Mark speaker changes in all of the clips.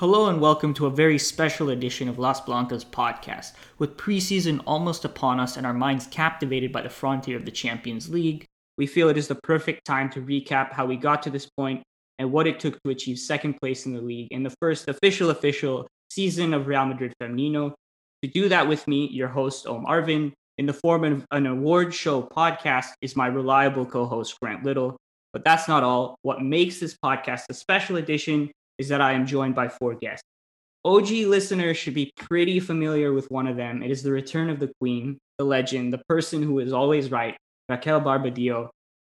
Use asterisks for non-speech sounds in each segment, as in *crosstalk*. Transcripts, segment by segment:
Speaker 1: Hello and welcome to a very special edition of Las Blancas podcast. With preseason almost upon us and our minds captivated by the frontier of the Champions League, we feel it is the perfect time to recap how we got to this point and what it took to achieve second place in the league in the first official official season of Real Madrid Femenino. To do that with me, your host Om Arvind, in the form of an award show podcast, is my reliable co-host Grant Little. But that's not all. What makes this podcast a special edition is that I am joined by four guests. OG listeners should be pretty familiar with one of them. It is the return of the queen, the legend, the person who is always right, Raquel Barbadillo.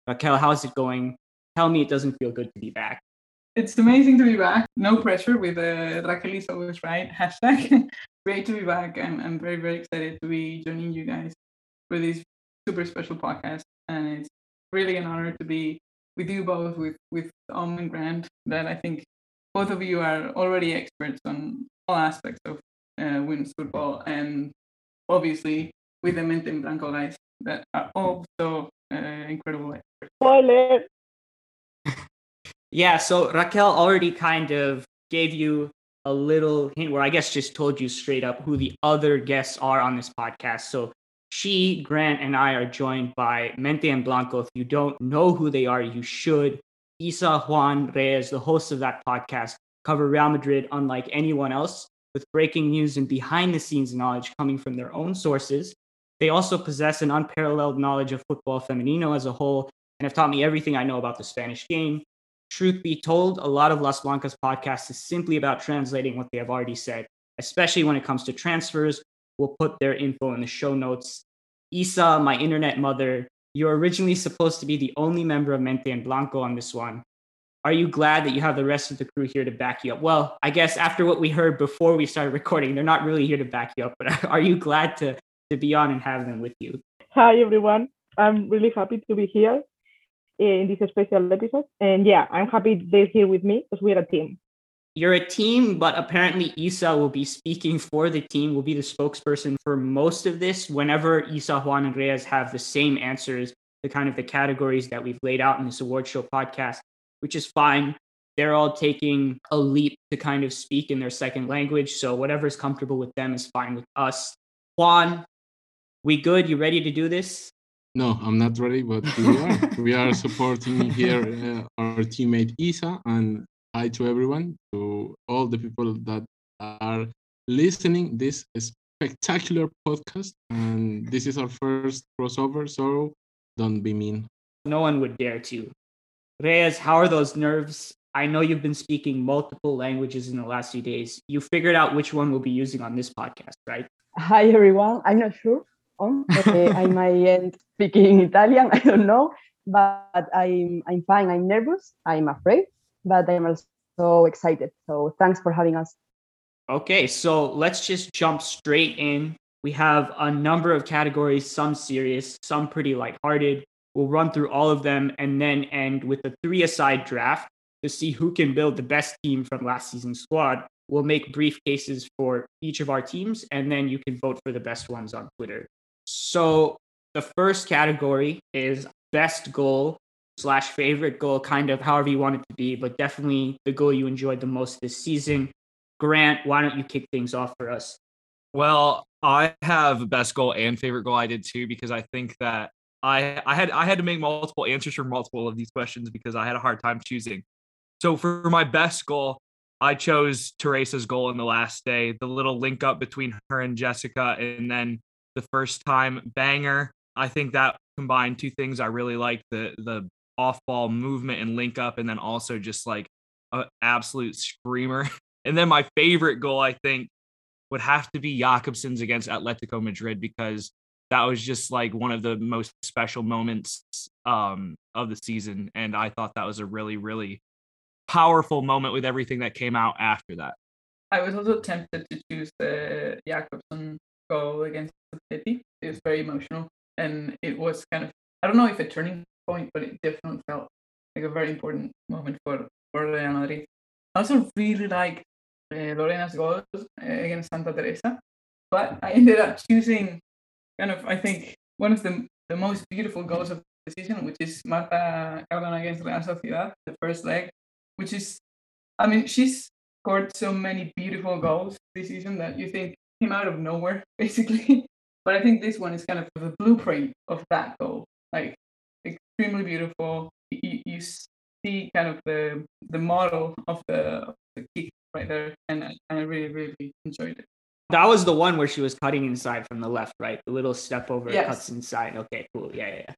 Speaker 1: Raquel, how's it going? Tell me it doesn't feel good to be back.
Speaker 2: It's amazing to be back. No pressure with uh, Raquel is always right *laughs* hashtag. Great to be back. I'm, I'm very, very excited to be joining you guys for this super special podcast. And it's really an honor to be with you both, with, with Om and Grant, that I think both of you are already experts on all aspects of uh, women's football, and obviously with the Mente en Blanco guys that are also uh, incredible experts.
Speaker 3: Spoiler.
Speaker 1: Yeah, so Raquel already kind of gave you a little hint where I guess just told you straight up who the other guests are on this podcast. So she, Grant, and I are joined by Mente en Blanco. If you don't know who they are, you should. Isa Juan Reyes, the host of that podcast, cover Real Madrid unlike anyone else, with breaking news and behind the scenes knowledge coming from their own sources. They also possess an unparalleled knowledge of football femenino as a whole and have taught me everything I know about the Spanish game. Truth be told, a lot of Las Blancas podcast is simply about translating what they have already said, especially when it comes to transfers. We'll put their info in the show notes. Isa, my internet mother, you're originally supposed to be the only member of Mente en Blanco on this one. Are you glad that you have the rest of the crew here to back you up? Well, I guess after what we heard before we started recording, they're not really here to back you up, but *laughs* are you glad to, to be on and have them with you?
Speaker 3: Hi, everyone. I'm really happy to be here in this special episode. And yeah, I'm happy they're here with me because we're a team.
Speaker 1: You're a team, but apparently Isa will be speaking for the team, will be the spokesperson for most of this. Whenever Isa, Juan, and Reyes have the same answers the kind of the categories that we've laid out in this award show podcast, which is fine. They're all taking a leap to kind of speak in their second language. So whatever's comfortable with them is fine with us. Juan, we good? You ready to do this?
Speaker 4: No, I'm not ready, but we are. we are supporting here uh, our teammate Isa and hi to everyone, to all the people that are listening this spectacular podcast. And this is our first crossover, so don't be mean.
Speaker 1: No one would dare to. Reyes, how are those nerves? I know you've been speaking multiple languages in the last few days. You figured out which one we'll be using on this podcast, right?
Speaker 3: Hi, everyone. I'm not sure. Um, I *laughs* might end speaking Italian. *laughs* I don't know, but I'm I'm fine. I'm nervous. I'm afraid, but I'm also excited. So thanks for having us.
Speaker 1: Okay, so let's just jump straight in. We have a number of categories, some serious, some pretty lighthearted. We'll run through all of them and then end with a three aside draft to see who can build the best team from last season's squad. We'll make briefcases for each of our teams, and then you can vote for the best ones on Twitter. So the first category is best goal slash favorite goal, kind of however you want it to be, but definitely the goal you enjoyed the most this season. Grant, why don't you kick things off for us?
Speaker 5: Well, I have best goal and favorite goal. I did too because I think that I I had I had to make multiple answers for multiple of these questions because I had a hard time choosing. So for my best goal, I chose Teresa's goal in the last day, the little link up between her and Jessica, and then the first time banger. I think that combined two things I really like the the off ball movement and link up, and then also just like an absolute screamer. *laughs* And then my favorite goal, I think, would have to be Jakobsson's against Atletico Madrid because that was just like one of the most special moments um, of the season. And I thought that was a really, really powerful moment with everything that came out after that.
Speaker 2: I was also tempted to choose the Jakobsson goal against City. It was very emotional, and it was kind of I don't know if a turning point, but it definitely felt like a very important moment for for Real Madrid. I also really like uh, Lorena's goals uh, against Santa Teresa, but I ended up choosing kind of I think one of the the most beautiful goals of the season, which is Marta Cardona against Real Sociedad, the first leg, which is I mean she's scored so many beautiful goals this season that you think came out of nowhere, *laughs* basically. but I think this one is kind of the blueprint of that goal. Like extremely beautiful. You, you see kind of the the model of the, of the kick right there, and I, and I really really enjoyed it.
Speaker 1: That was the one where she was cutting inside from the left, right? The little step over
Speaker 2: Yes.
Speaker 1: cuts inside. Okay, cool. Yeah, yeah, yeah.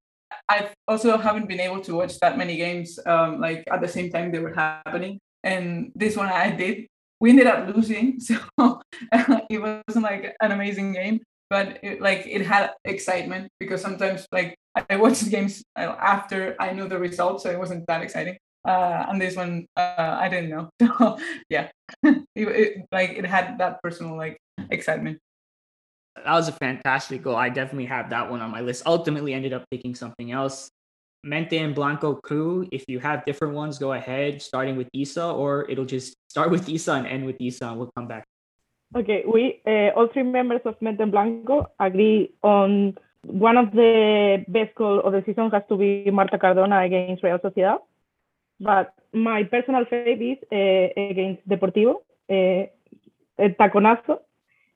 Speaker 2: I also haven't been able to watch that many games um, like at the same time they were happening. And this one I did. We ended up losing, *laughs* so *laughs* it wasn't like an amazing game, but it, like it had excitement because sometimes like I watched games uh, after I knew the results, so it wasn't that exciting. Uh, and this one uh, I didn't know, *laughs* so yeah, *laughs* it, it, like it had that personal like excitement.
Speaker 1: That was a fantastic goal. I definitely have that one on my list. Ultimately, ended up picking something else. Mente en Blanco crew. If you have different ones, go ahead, starting with Isa, or it'll just start *laughs* with Isa and end with Isa, and we'll come back.
Speaker 6: Okay, we uh, all three members of Mente Blanco agree on one of the best goal of the season has to be Marta Cardona against Real Sociedad. But my personal favorite is uh, against Deportivo, uh, taconazo.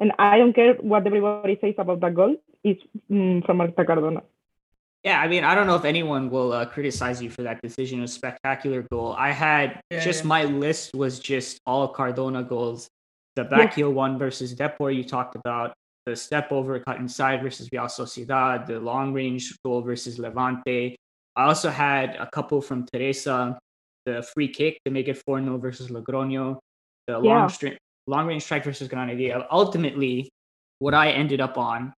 Speaker 6: And I don't care what everybody says about that goal, it's mm, from Marta Cardona.
Speaker 1: Yeah, I mean, I don't know if anyone will uh, criticize you for that decision. It was a spectacular goal. I had
Speaker 2: Yeah,
Speaker 1: just
Speaker 2: yeah.
Speaker 1: my list was just all Cardona goals. The back heel one versus Depor you talked about, the step over cut inside versus Real Sociedad, the long range goal versus Levante. I also had a couple from Teresa, the free kick to make it 4 0 versus Logroño, the
Speaker 6: Yeah.
Speaker 1: long, stri- long range strike versus Granadilla. Ultimately, what I ended up on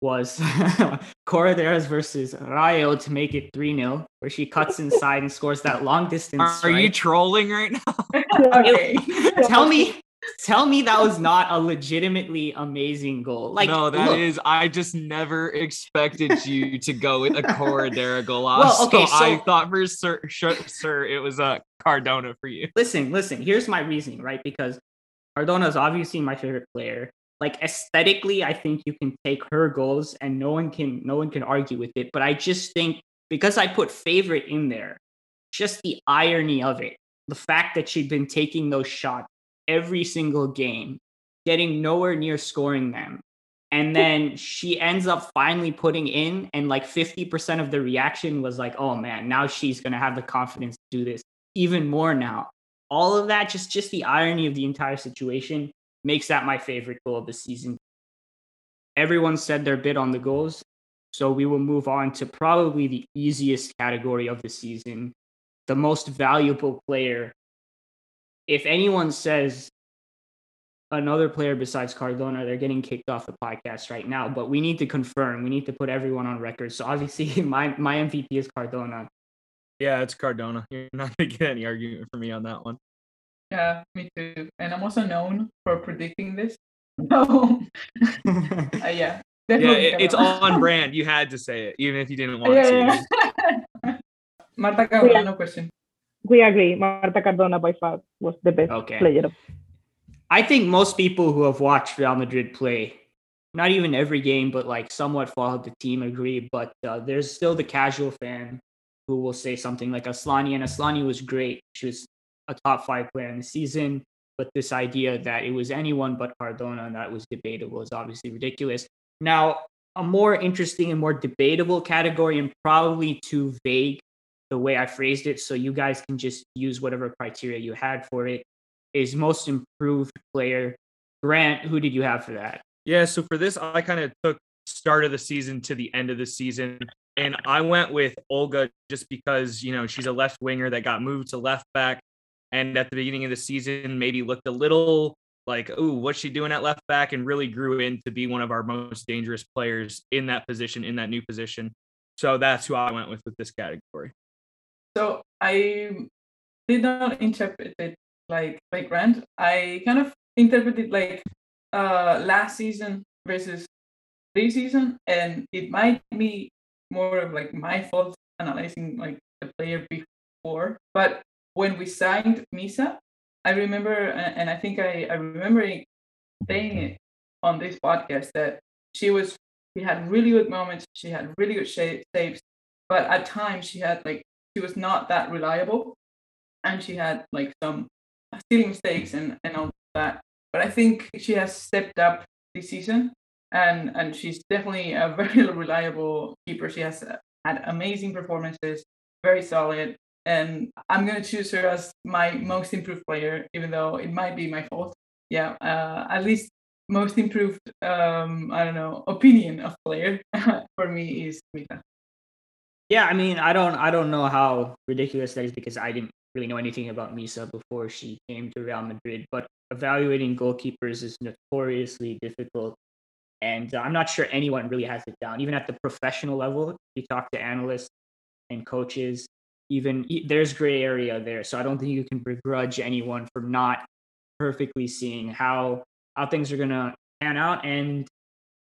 Speaker 1: was *laughs* Corredera's versus Rayo to make it 3 0, where she cuts inside and scores that long distance.
Speaker 5: Are, are you trolling right now? *laughs*
Speaker 2: okay.
Speaker 1: tell me tell me that was not a legitimately amazing goal. Like
Speaker 5: no, that is.
Speaker 1: look,
Speaker 5: I just never expected you to go with a Corredera Golas.
Speaker 1: Well, okay,
Speaker 5: so, I thought for sir, sure, sir it was a Cardona for you.
Speaker 1: listen, listen, here's my reasoning, right? Because Cardona is obviously my favorite player. Like aesthetically, I think you can take her goals and no one can no one can argue with it. But I just think because I put favorite in there, just the irony of it, the fact that she'd been taking those shots every single game, getting nowhere near scoring them. And then she ends up finally putting in, and like 50% of the reaction was like, oh man, now she's gonna have the confidence to do this even more now. All of that, just just the irony of the entire situation, makes that my favorite goal of the season. Everyone said their bid on the goals, so we will move on to probably the easiest category of the season, the most valuable player. If anyone says another player besides Cardona, they're getting kicked off the podcast right now. But we need to confirm. We need to put everyone on record. So obviously, *laughs* my my MVP is Cardona.
Speaker 5: Yeah, it's Cardona. *laughs* You're not gonna get any argument from me on that one.
Speaker 2: Yeah, me too. And I'm also known for predicting this. *laughs* So, uh, yeah,
Speaker 5: Yeah, it, it's
Speaker 2: Cardona.
Speaker 5: on brand. You had to say it, even if you didn't want
Speaker 2: yeah,
Speaker 5: to.
Speaker 2: yeah, yeah. Marta Cardona, no question.
Speaker 6: We agree, Marta Cardona by far was the best
Speaker 1: Okay.
Speaker 6: player.
Speaker 1: I think most people who have watched Real Madrid play, not even every game, but like somewhat followed the team agree. But uh, there's still the casual fan who will say something like Asllani, and Asllani was great. She was a top five player in the season. But this idea that it was anyone but Cardona and that was debatable is obviously ridiculous. Now, a more interesting and more debatable category, and probably too vague the way I phrased it. So you guys can just use whatever criteria you had for it is most improved player. Grant, who did you have for that?
Speaker 5: Yeah, so for this, I kind of took start of the season to the end of the season, and I went with Olga just because you know she's a left winger that got moved to left back, and at the beginning of the season maybe looked a little like, ooh, what's she doing at left back, and really grew in to be one of our most dangerous players in that position, in that new position. So that's who I went with with this category.
Speaker 2: So I did not interpret it like like Grant. I kind of interpreted like uh last season versus this season, and it might be more of like my fault analyzing like the player before. But when we signed Misa, I remember, and I think I I remember saying it on this podcast that she was she had really good moments. She had really good sha- saves, but at times she had like she was not that reliable and she had like some stealing mistakes and, and all that. But I think she has stepped up this season and and she's definitely a *laughs* very reliable keeper. She has had amazing performances, very solid, and I'm gonna choose her as my most improved player, even though it might be my fault. Yeah, uh, at least most improved. Um, I don't know opinion of player *laughs* for me is Mita.
Speaker 1: Yeah, I mean, I don't, I don't know how ridiculous that is because I didn't really know anything about Misa before she came to Real Madrid. But evaluating goalkeepers is notoriously difficult and uh, I'm not sure anyone really has it down. Even at the professional level, you talk to analysts and coaches, even there's gray area there. So I don't think you can begrudge anyone for not perfectly seeing how how things are gonna pan out. And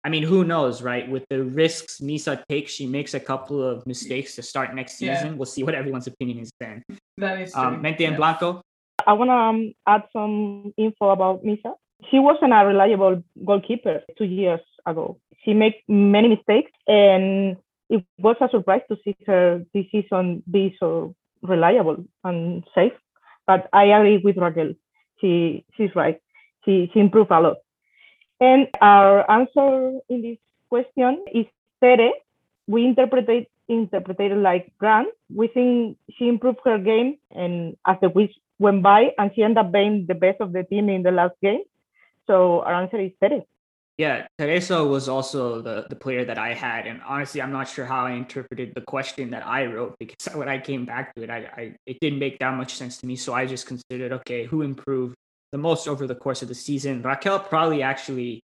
Speaker 1: I mean, who knows, right? With the risks Misa takes, she makes a couple of mistakes to start next season. Yeah. We'll see what everyone's opinion is then.
Speaker 2: That is um,
Speaker 1: true. Um, Mente yeah. en Blanco.
Speaker 6: I want to um, add some info about Misa. She wasn't a reliable goalkeeper two years ago. She made many mistakes, and it was a surprise to see her this season be so reliable and safe. But I agree with Raquel. She she's right. She she improved a lot. And our answer in this question is Tere. We interpreted interpreted like Grant. We think she improved her game, and as the weeks went by, and she ended up being the best of the team in the last game. So our answer is Tere.
Speaker 1: Yeah, Teresa was also the, the player that I had. And honestly, I'm not sure how I interpreted the question that I wrote because *laughs* when I came back to it, I, I it didn't make that much sense to me. So I just considered, okay, who improved the most over the course of the season? Raquel probably actually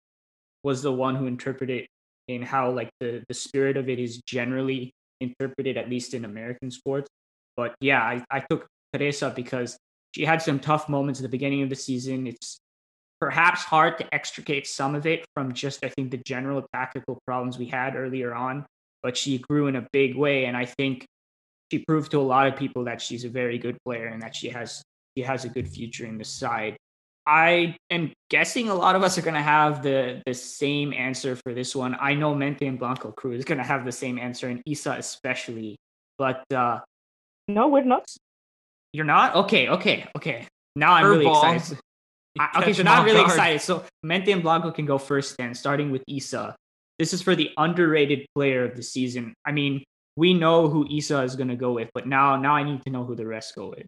Speaker 1: was the one who interpreted in how like the, the spirit of it is generally interpreted, at least in American sports. But yeah, I, I took Teresa because she had some tough moments at the beginning of the season. It's perhaps hard to extricate some of it from just I think the general tactical problems we had earlier on, but she grew in a big way and I think she proved to a lot of people that she's a very good player and that she has she has a good future in the side. I am guessing a lot of us are going to have the the same answer for this one. I know Mente en Blanco Crew is going to have the same answer, and Isa especially. But uh,
Speaker 6: no, we're not.
Speaker 1: You're not. Okay, okay, okay. Now I'm really excited *laughs* okay, so now I'm really excited. So Mente en Blanco can go first then, starting with Isa. This is for the underrated player of the season. I mean, we know who Isa is going to go with, but now now I need to know who the rest go with.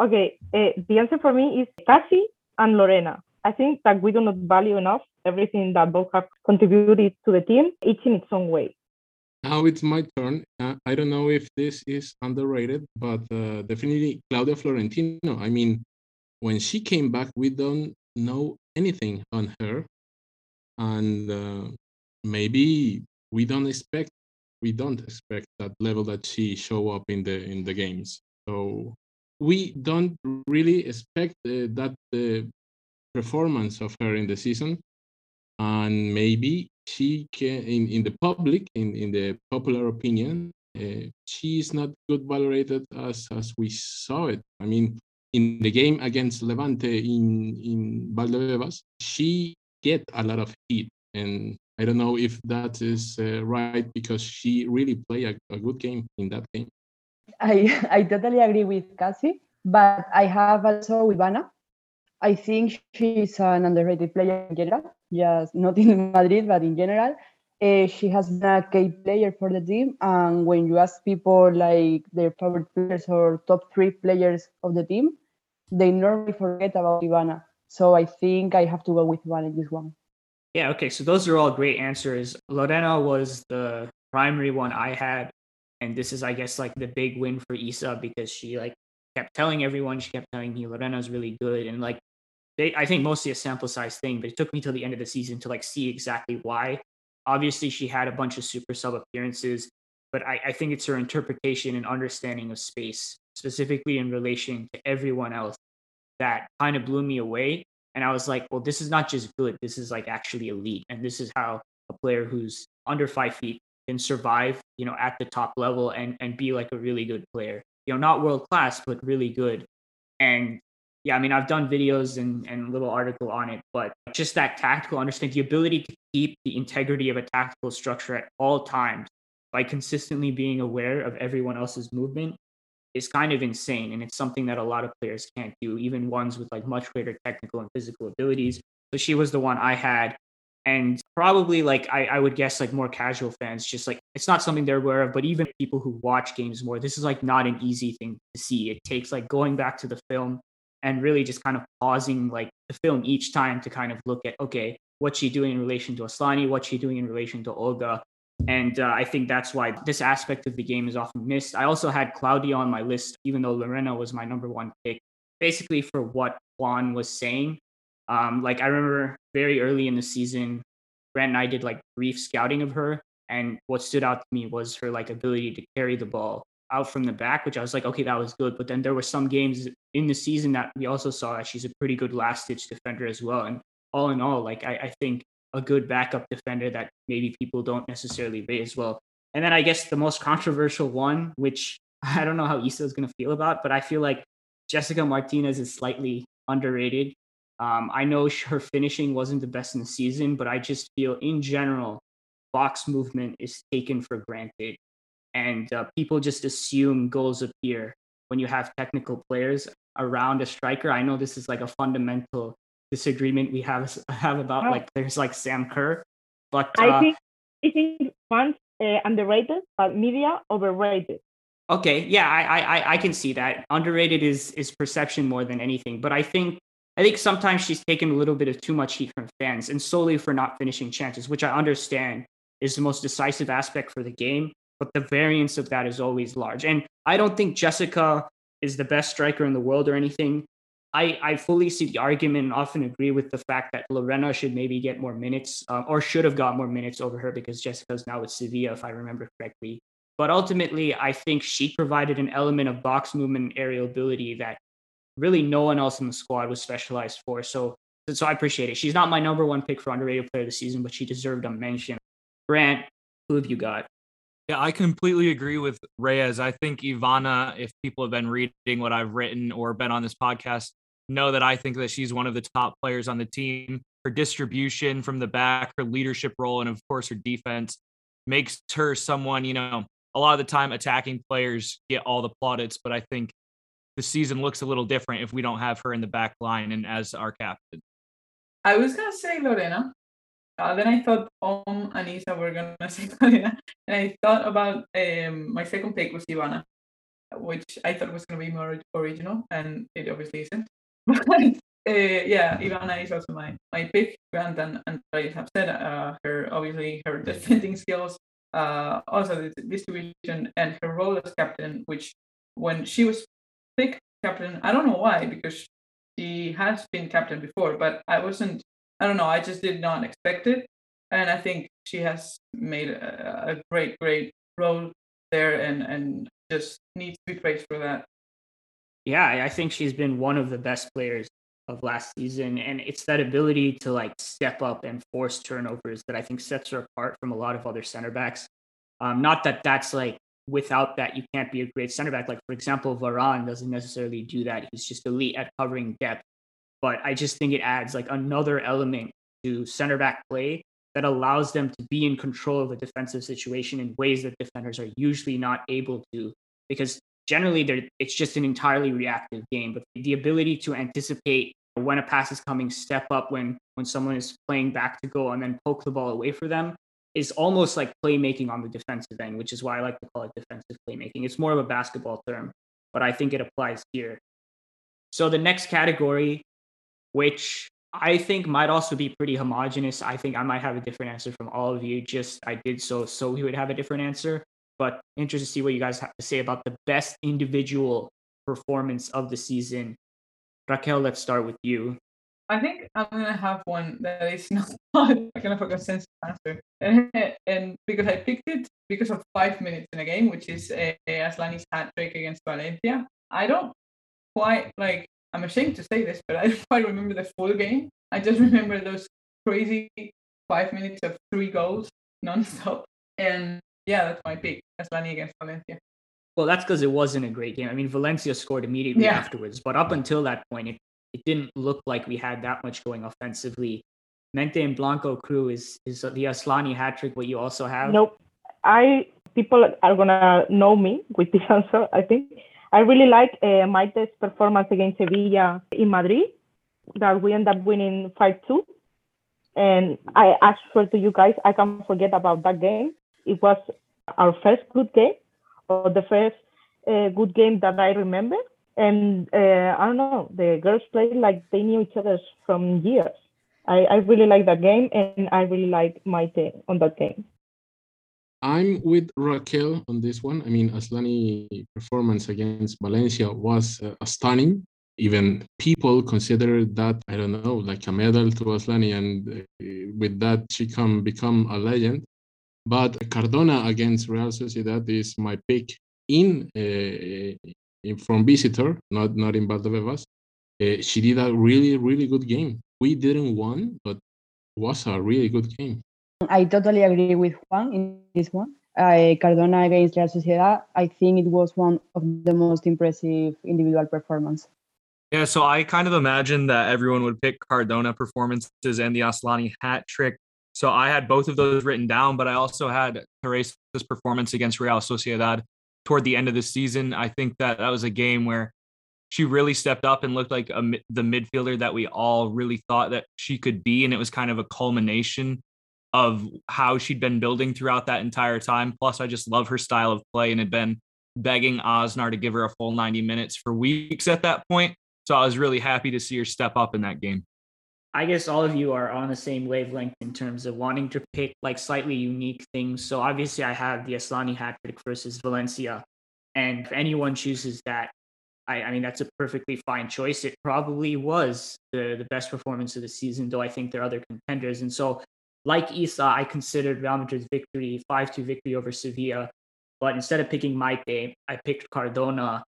Speaker 6: Okay, uh, the answer for me is Cassie and Lorena. I think that we do not value enough everything that both have contributed to the team, each in its own way.
Speaker 4: Now it's my turn. Uh, I don't know if this is underrated, but uh, definitely Claudia Florentino. I mean, when she came back, we don't know anything on her, and uh, maybe we don't expect we don't expect that level that she show up in the in the games. So we don't really expect uh, that the performance of her in the season, and maybe she can in, in the public in, in the popular opinion uh, she is not good valorated as as we saw it i mean in the game against Levante in in Valdebebas, she get a lot of heat, and I don't know if that is uh, right because she really played a, a, good game in that game.
Speaker 3: I *laughs* I totally agree with Cassie, but I have also Ivana. I think she's an underrated player in general. Yes, not in *laughs* Madrid, but in general. Uh, she has been a key player for the team. And when you ask people like their favorite players or top three players of the team, they normally forget about Ivana. So I think I have to go with Ivana in this one.
Speaker 1: Yeah, okay. So those are all great answers. Lorena was the primary one I had. And this is, I guess, like the big win for Isa because she like kept telling everyone, she kept telling me Lorena's really good. And like they I think mostly a sample size thing, but it took me till the end of the season to like see exactly why. Obviously, she had a bunch of super sub appearances, but I, I think it's her interpretation and understanding of space, specifically in relation to everyone else that kind of blew me away. And I was like, well, this is not just good. This is like actually elite. And this is how a player who's under five feet can survive, you know, at the top level and, and be like a really good player. You know, not world class, but really good. And yeah, I mean, I've done videos and, and little article on it, but just that tactical understanding, the ability to keep the integrity of a tactical structure at all times by consistently being aware of everyone else's movement is kind of insane. And it's something that a lot of players can't do, even ones with like much greater technical and physical abilities. So she was the one I had. And probably like I, I would guess like more casual fans, just like it's not something they're aware of, but even people who watch games more, this is like not an easy thing to see. It takes like going back to the film and really just kind of pausing like the film each time to kind of look at okay, what's she doing in relation to Asllani, what's she doing in relation to Olga, and uh, I think that's why this aspect of the game is often missed. I also had Claudia on my list, even though Lorena was my number one pick, basically for what Juan was saying. Um, like I remember very early in the season, Grant and I did like brief scouting of her, and what stood out to me was her like ability to carry the ball out from the back, which I was like, okay, that was good. But then there were some games in the season that we also saw that she's a pretty good last ditch defender as well. And all in all, like I, I think a good backup defender that maybe people don't necessarily rate as well. And then I guess the most controversial one, which *laughs* I don't know how Isa is going to feel about, but I feel like Jessica Martinez is slightly underrated. Um, I know *laughs* her finishing wasn't the best in the season, but I just feel in general, box movement is taken for granted. And uh, people just assume goals appear when you have technical players around a striker. I know this is like a fundamental disagreement we have *laughs* have about oh. like there's like Sam Kerr, but uh,
Speaker 6: I think I think fans uh, underrated, but media overrated.
Speaker 1: Okay, yeah, I, I I can see that. Underrated is is perception more than anything, but I think I think sometimes she's taken a little bit of too much heat from fans, and solely for not finishing chances, which I understand is the most decisive aspect for the game. But the variance of that is always large, and I don't think Jessica is the best striker in the world or anything. I, I fully see the argument and often agree with the fact that Lorena should maybe get more minutes uh, or should have got more minutes over her because Jessica's now with Sevilla, if I remember correctly. But ultimately, I think she provided an element of box movement and aerial ability that really no one else in the squad was specialized for. So, so I appreciate it. She's not my number one pick for underrated player the season, but she deserved a mention. Grant, who have you got?
Speaker 5: Yeah, I completely agree with Reyes. I think Ivana, if people have been reading what I've written or been on this podcast, know that I think that she's one of the top players on the team. Her distribution from the back, her leadership role, and of course her defense makes her someone, you know, a lot of the time attacking players get all the plaudits, but I think the season looks a little different if we don't have her in the back line and as our captain.
Speaker 2: I was gonna say Lorena. Uh, then I thought Om and Isa were gonna *laughs* say Lorena, and I thought about um, my second pick was Ivana, which I thought was gonna be more original, and it obviously isn't. *laughs* but uh, yeah, Ivana is also my my pick. Grant and, and I have said uh, her obviously her defending skills, uh, also the distribution and her role as captain, which when she was picked captain, I don't know why because she has been captain before, but I wasn't. I don't know. I just did not expect it, and I think she has made a, a great, great role there, and and just needs to be praised for that
Speaker 1: yeah, I think she's been one of the best players of last season. And it's that ability to like step up and force turnovers that I think sets her apart from a lot of other center backs. Um, not that that's like without that you can't be a great center back. Like for example, Varane doesn't necessarily do that. He's just elite at covering depth. But I just think it adds like another element to center back play that allows them to be in control of a defensive situation in ways that defenders are usually not able to because generally it's just an entirely reactive game but the ability to anticipate when a pass is coming step up when when someone is playing back to go and then poke the ball away for them is almost like playmaking on the defensive end which is why i like to call it defensive playmaking it's more of a basketball term but i think it applies here so the next category which i think might also be pretty homogenous i think i might have a different answer from all of you just i did so so we would have a different answer but interested to see what you guys have to say about the best individual performance of the season. Raquel, let's start with you.
Speaker 2: I think I'm gonna have one that is *laughs* not I kind of a consensus answer, and, and because I picked it because of five minutes in a game, which is uh, Asllani's hat trick against Valencia. I don't quite like. I'm ashamed to say this, but I *laughs* don't quite remember the full game. I just remember those crazy five minutes of three goals nonstop, and yeah, that's my pick. Asllani against Valencia.
Speaker 1: Well, that's because it wasn't a great game. I mean, Valencia scored immediately yeah. afterwards, but up until that point, it, it didn't look like we had that much going offensively. Mente en Blanco crew is is the Asllani hat trick what you also have?
Speaker 6: Nope. I people are gonna know me with this answer. I think I really like uh, Maite's performance against Sevilla in Madrid, that we end up winning 5 2. And I actually to you guys, I can't forget about that game. It was our first good game, or the first uh, good game that I remember. And uh, I don't know, the girls played like they knew each other from years. I, I really like that game, and I really like my team on that game.
Speaker 4: I'm with Raquel on this one. I mean, Asllani performance against Valencia was uh, stunning. Even people consider that I don't know, like a medal to Asllani, and uh, with that she can become a legend. But Cardona against Real Sociedad is my pick in, uh, in from visitor, not not in Valdebebas. Uh, she did a really really good game. We didn't won, but was a really good game.
Speaker 3: I totally agree with Juan in this one. Uh, Cardona against Real Sociedad, I think it was one of the most impressive individual performance.
Speaker 5: Yeah, so I kind of imagined that everyone would pick Cardona performances and the Asllani hat trick. So I had both of those written down, but I also had Teresa's performance against Real Sociedad toward the end of the season. I think that that was a game where she really stepped up and looked like a, the midfielder that we all really thought that she could be. And it was kind of a culmination of how she'd been building throughout that entire time. Plus, I just love her style of play and had been begging Aznar to give her a full 90 minutes for weeks at that point. So I was really happy to see her step up in that game.
Speaker 1: I guess all of you are on the same wavelength in terms of wanting to pick like slightly unique things. So obviously, I have the Asllani hat trick versus Valencia, and if anyone chooses that, I, I, mean that's a perfectly fine choice. It probably was the the best performance of the season, though I think there are other contenders. And so like Isa, I considered Real Madrid's victory, 5 2 victory over Sevilla. But instead of picking Maite, I picked Cardona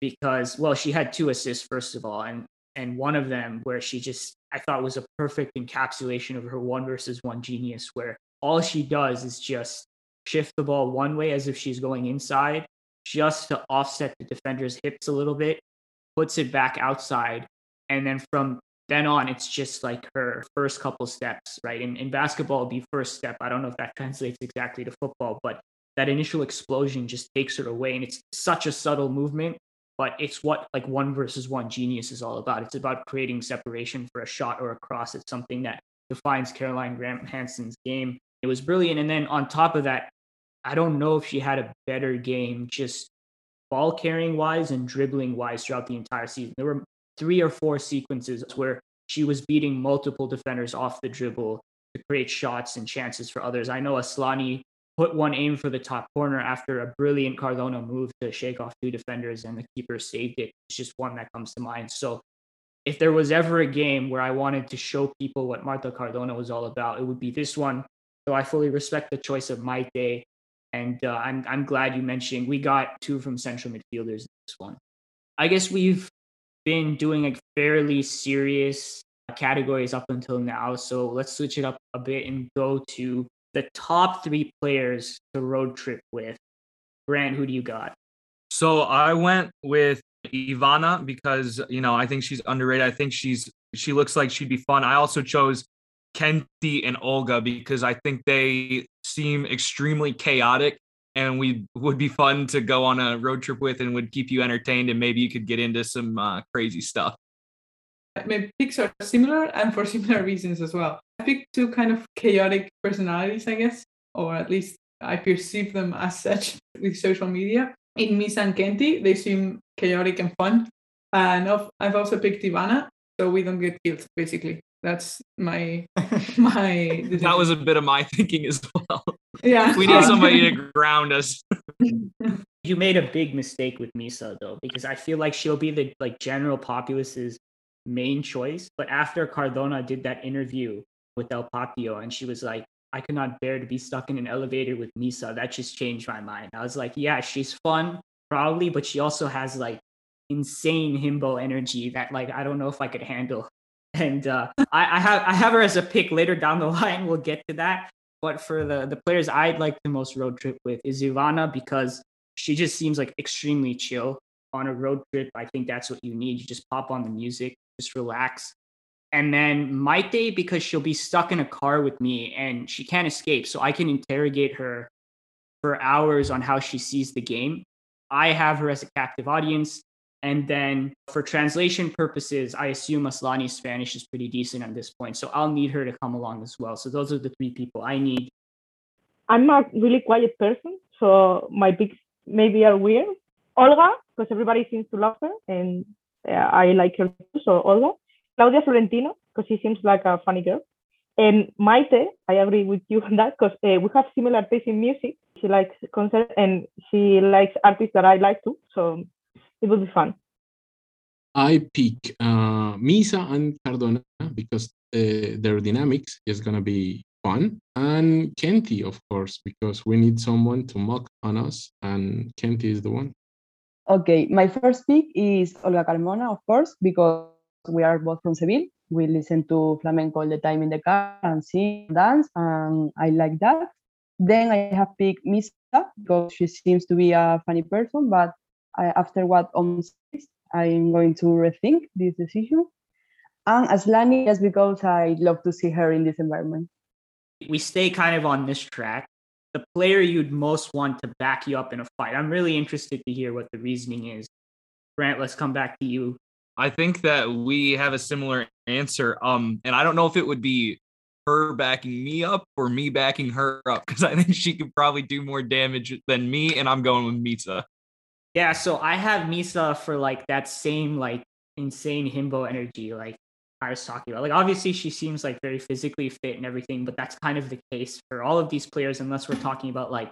Speaker 1: because, well, she had two assists, first of all. And, and one of them where she just, I thought was a perfect encapsulation of her one versus one genius, where all she does is just shift the ball one way as if she's going inside, just to offset the defender's hips a little bit, puts it back outside. And then from then on it's just like her first couple steps right in, in basketball would be first step i don't know if that *laughs* translates exactly to football but that initial explosion just takes her away and it's such a subtle movement but it's what like one versus one genius is all about. It's about creating separation for a shot or a cross. It's something that defines caroline graham hansen's game. It was brilliant. And then on top of that i don't know if she had a better game just ball carrying wise and dribbling wise throughout the entire season. There were three or four sequences where she was beating multiple defenders off the dribble to create shots and chances for others. I know Asllani put one aim for the top corner after a brilliant Cardona move to shake off two defenders and the keeper saved it. It's just one that comes to mind. So if there was ever a game where I wanted to show people what Marta Cardona was all about, it would be this one. So I fully respect the choice of Maite. And uh, I'm, I'm glad you mentioned we got two from central midfielders in this one. I guess we've been doing like fairly serious categories up until now. So let's switch it up a bit and go to the top three players to road trip with. Grant, who do you got?
Speaker 5: So I went with Ivana because you know I think she's underrated. I think she's she looks like she'd be fun. I also chose Kenti and Olga because I think they seem extremely chaotic and we would be fun to go on a road trip with and would keep you entertained and maybe you could get into some uh, crazy stuff
Speaker 2: my picks are similar and for *laughs* similar reasons as well i picked two kind of chaotic personalities i guess or at least i perceive them as such *laughs* with social media in Misa and Kenti they seem chaotic and fun and i've also picked ivana so we don't get killed basically that's my *laughs* my
Speaker 5: decision. that was a bit of my thinking as well
Speaker 2: yeah.
Speaker 5: We need *laughs* somebody to ground us.
Speaker 1: you made a big mistake with Misa though, because I feel like she'll be the like general populace's main choice. But after Cardona did that interview with El Patio and she was like, I could not bear to be stuck in an elevator with Misa. That just changed my mind. I was like, yeah, she's fun, probably, but she also has like insane himbo energy that like I don't know if I could handle. *laughs* And uh, I, I have I have her as a pick later down the *laughs* line. We'll get to that. But for the the players I'd like the most road trip with is Ivana because she just seems like extremely chill on a road trip. I think that's what you need. You just pop on the music, just relax. And then Maite because she'll be stuck in a car with me and she can't escape. So I can interrogate her for hours on how she sees the game. I have her as a captive audience. And then for translation purposes, I assume Asllani's Spanish is pretty decent at this point. So I'll need her to come along as well. So those are the three people I need.
Speaker 6: I'm a really quiet person, so my picks maybe are weird. Olga, because everybody seems to love her, and I like her too, so Olga. Claudia Florentino, because she seems like a funny girl. And Maite, I agree with you on that, because uh, we have similar taste in music. She likes concerts and she likes artists that I like too, so it will be fun.
Speaker 4: I pick uh, Misa and Cardona because uh, their dynamics is gonna be fun, and Kenti, of course, because we need someone to mock on us, and Kenti is the one.
Speaker 3: Okay, my first pick is Olga Carmona, of course, because we are both from Seville. We listen to flamenco all the time in the car and sing, dance, and I like that. Then I have picked Misa because she seems to be a funny person, but I, after what Om says, I'm going to rethink this decision. And Asllani, just because I love to see her in this environment.
Speaker 1: We stay kind of on this track. The player you'd most want to back you up in a fight. I'm really interested to hear what the reasoning is. Grant, let's come back to you.
Speaker 5: I think that we have a similar answer. Um, and I don't know if it would be her backing me up or me backing her up because I think she could probably do more damage than me, and I'm going with Misa.
Speaker 1: Yeah, so I have Misa for like that same like insane himbo energy, like I was talking about. Like obviously she seems like very physically fit and everything, but that's kind of the case for all of these players, unless we're talking about like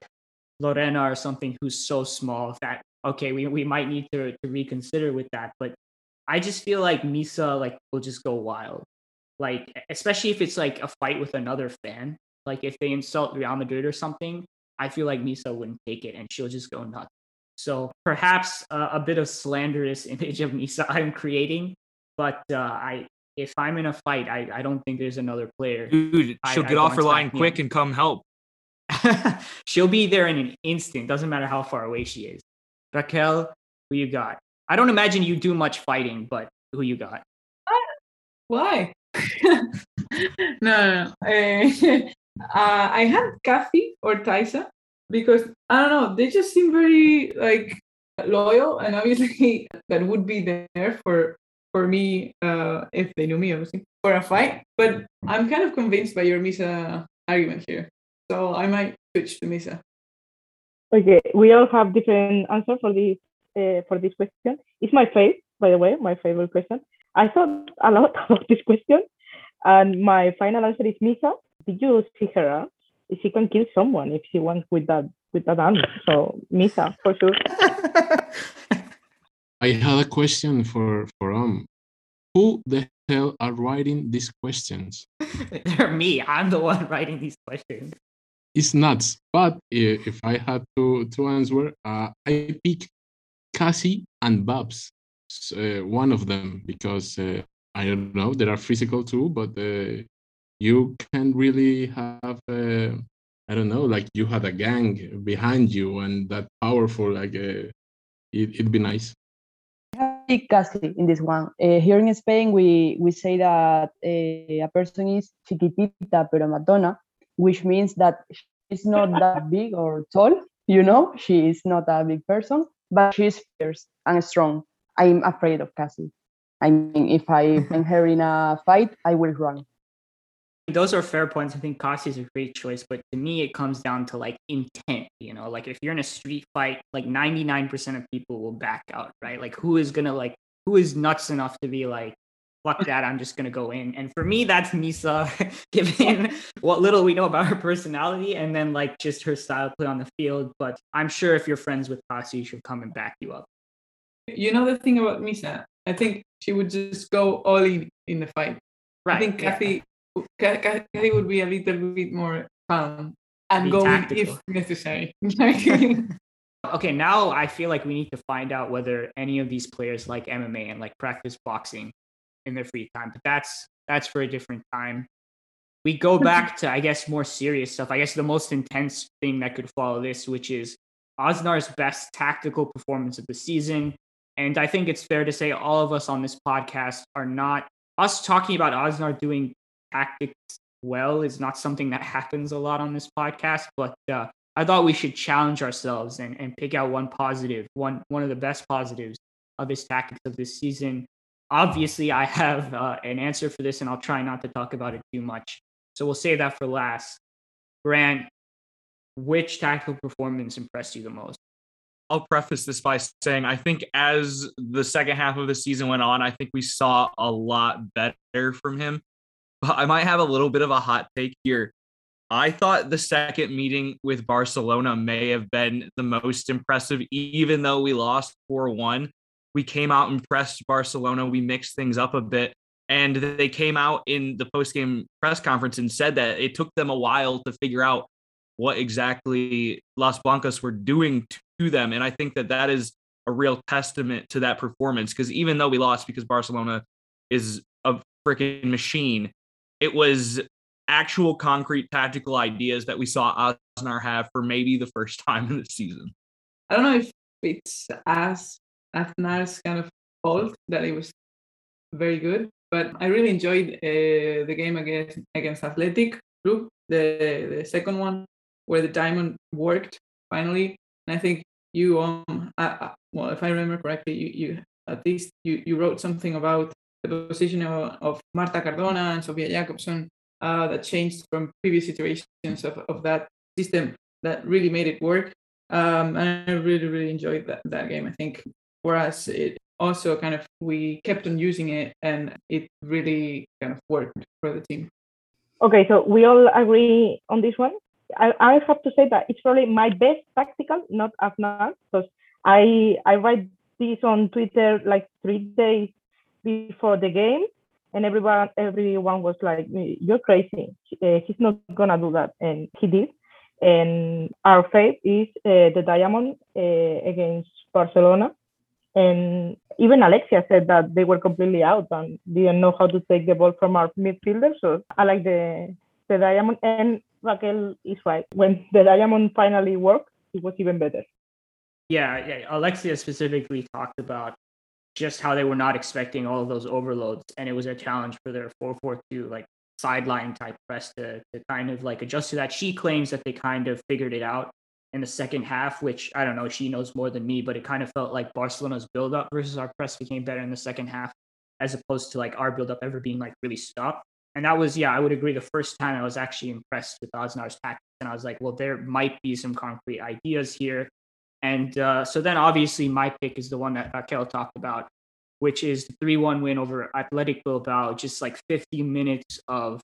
Speaker 1: Lorena or something who's so small that okay, we, we might need to, to reconsider with that. But I just feel like Misa like will just go wild. Like especially if it's like a fight with another fan. Like if they insult Real Madrid or something, I feel like Misa wouldn't take it and she'll just go nuts. So perhaps uh, a bit of slanderous *laughs* image of Misa I'm creating, but uh, I if I'm in a fight, I, I don't think there's another player.
Speaker 5: Dude, she'll
Speaker 1: I-
Speaker 5: get
Speaker 1: I
Speaker 5: off her line quick and come help. *laughs*
Speaker 1: She'll be there in an instant. Doesn't matter how far away she is. Raquel, who you got? I don't imagine you do much fighting, but who you got?
Speaker 2: Why? *laughs* no, no, no. Eh, *laughs* uh, I had Kathy or Thaisa because I don't know, they just seem very like loyal, and obviously *laughs* that would be there for for me uh, if they knew me, obviously, for a fight. But I'm kind of convinced by your Misa argument here, so I might switch to Misa.
Speaker 6: Okay, we all have different answer for this uh, for this question. It's my favorite, by the way, my favorite question. I thought a lot *laughs* about this question, and my final answer is Misa. Did you see her? arms? She can kill someone if she wants with that with that arm. So Misa for sure. *laughs*
Speaker 4: I had a question for for um, who the hell are writing these questions? *laughs*
Speaker 1: They're me. I'm the one writing these questions.
Speaker 4: It's nuts. But i- if I had to to answer, uh, I pick Cassie and Babs, uh, one of them, because uh, I don't know there are physical too, but uh, you can really have. Uh, I don't know, like you had a gang behind you and that powerful, like uh, it, it'd be nice.
Speaker 3: Casi in this one. Uh, here in Spain, we, we say that a person is chiquitita pero matona, which means that she's not that big or tall, you know, she is not a big person, but she's fierce and strong. I'm afraid of Cassie. I mean, if I *laughs* find her in a fight, I will run.
Speaker 1: Those are fair points. I think Kasi is a great choice, but to me, it comes down to like intent. You know, like if you're in a street fight, like 99% of people will back out, right? Like who is gonna like who is nuts enough to be like, fuck that, I'm just gonna go in. And for me, that's Misa, *laughs* given what little we know about her personality and then like just her style play on the field. But I'm sure if you're friends with Kasi, she'll come and back you up.
Speaker 2: You know the thing about Misa? I think she would just go all in in the fight.
Speaker 1: Right.
Speaker 2: I think
Speaker 1: yeah.
Speaker 2: Kathy, Ka- Ka- Kathy would be a little bit more calm and
Speaker 1: Be
Speaker 2: go in
Speaker 1: tactical.
Speaker 2: if necessary. *laughs*
Speaker 1: okay, now I feel like we need to find out whether any of these players like MMA and like practice boxing in their free time. But that's that's for a different time. We go back to I guess more serious stuff. I guess the most intense thing that could follow this, which is Aznar's best tactical performance of the season. And I think it's fair to say all of us on this podcast are not us talking about Aznar doing tactics well is not something that *laughs* happens a lot on this podcast, but uh, I thought we should challenge ourselves and, and pick out one positive, one one of the best positives of his tactics of this season. Obviously, I have uh, an answer for this, and I'll try not to talk about it too much. So we'll save that for last. Grant, which tactical performance impressed you the most?
Speaker 5: I'll preface this by saying I think as the second half of the season went on, I think we saw a lot better from him. But I might have a little bit of a hot take here. I thought the second meeting with Barcelona may have been the most impressive, even though we lost 4 1. We came out and pressed Barcelona. We mixed things up a bit. And they came out in the post game press conference and said that it took them a while to figure out what exactly Las Blancas were doing to them. And I think that that is a real testament to that performance because even though we lost because Barcelona is a freaking machine, it was actual concrete tactical ideas that we saw Aznar have for maybe the first *laughs* time in the season.
Speaker 2: I don't know if it's as Aznar's kind of fault that it was very good, but I really enjoyed uh, the game against against Athletic Club, the the second one where the diamond worked finally. And I think you um well if I remember correctly, you you at least you you wrote something about the position of, of Marta Cardona and Sofia Jakobsson uh, that changed from previous iterations of, of that system that really made it work. Um, and I really, really enjoyed that, that game. I think for us, it also kind of, we kept on using it and it really kind of worked for the team.
Speaker 6: Okay, so we all agree on this one. I, I have to say that it's probably my best tactical, not Aznar, because I I write this on Twitter like three days before the game, and everyone everyone was like you're crazy uh, he's not gonna do that and he did and our fate is uh, the diamond uh, against barcelona and even alexia said that they were completely out and didn't know how to take the ball from our midfielder so i like the the diamond and raquel is right when the diamond finally worked it was even better
Speaker 1: yeah, yeah alexia specifically talked about just how they were not expecting all of those overloads. And it was a challenge for their 442 like sideline type press to, to kind of like adjust to that. She claims that they kind of figured it out in the second half, which I don't know, she knows more than me, but it kind of felt like Barcelona's build up versus our press became better in the second half, as opposed to like our build up ever being like really stopped. And that was, yeah, I would agree. The first time I was actually impressed with Aznar's tactics, and I was like, well, there might be some concrete ideas here. And uh, so then obviously my pick is the one that Raquel talked about, which is the 3 1 win over Athletic Bilbao. Just like 50 minutes of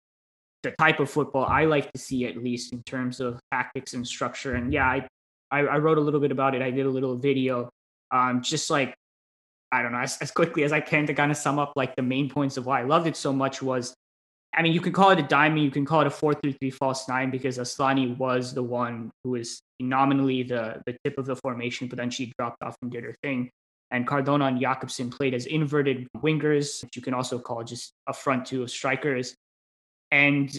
Speaker 1: the type of football I like to see, at least in terms of tactics and structure. And yeah, I, I, I wrote a little bit about it. I did a little video, um, just like, I don't know, as, as quickly as I can to kind of sum up like the main points of why I loved it so much was I mean, you can call it a diamond, you can call it a 4 3 3 false nine because Asllani was the one who was nominally the, the tip of the formation, but then she dropped off and did her thing. And Cardona and Jakobsson played as inverted wingers, which you can also call just a front two of strikers. And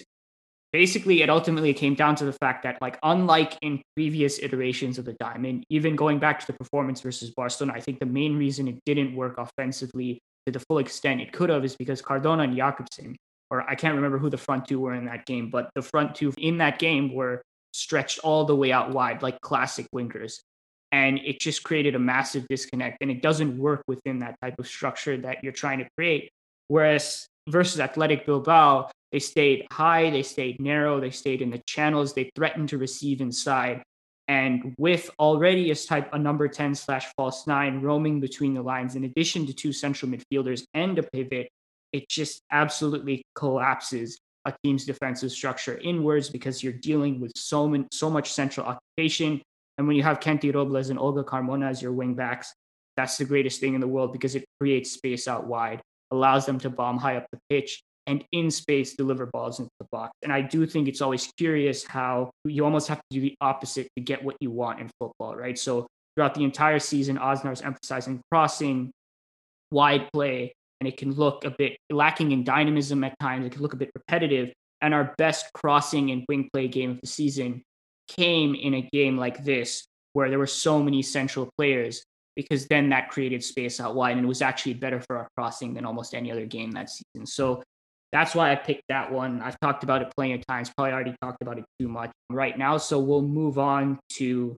Speaker 1: basically, it ultimately came down to the fact that, like, unlike in previous iterations of the diamond, even going back to the performance versus Barcelona, I think the main reason it didn't work offensively to the full extent it could have is because Cardona and Jakobsson or I can't remember who the front two were in that game, but the front two in that game were stretched all the way out wide, like classic wingers. And it just created a massive disconnect. And it doesn't work within that type of structure that you're trying to create. Whereas versus Athletic Bilbao, they stayed high, they stayed narrow, they stayed in the channels, they threatened to receive inside. And with already a type a number 10 slash false nine roaming between the lines, in addition to two central midfielders and a pivot, it just absolutely collapses a team's defensive structure inwards because you're dealing with so many, so much central occupation. And when you have Kenti Robles and Olga Carmona as your wing backs, that's the greatest thing in the world because it creates space out wide, allows them to bomb high up the pitch, and in space deliver balls into the box. And I do think it's always curious how you almost have to do the opposite to get what you want in football, right? So throughout the entire season, Aznar's emphasizing crossing, wide play, and it can look a bit lacking in dynamism at times. It can look a bit repetitive. And our best crossing and wing play game of the season came in a game like this, where there were so many central players, because then that created space out wide. And it was actually better for our crossing than almost any other game that season. So that's why I picked that one. I've talked about it plenty of times, probably already talked about it too much right now. So we'll move on to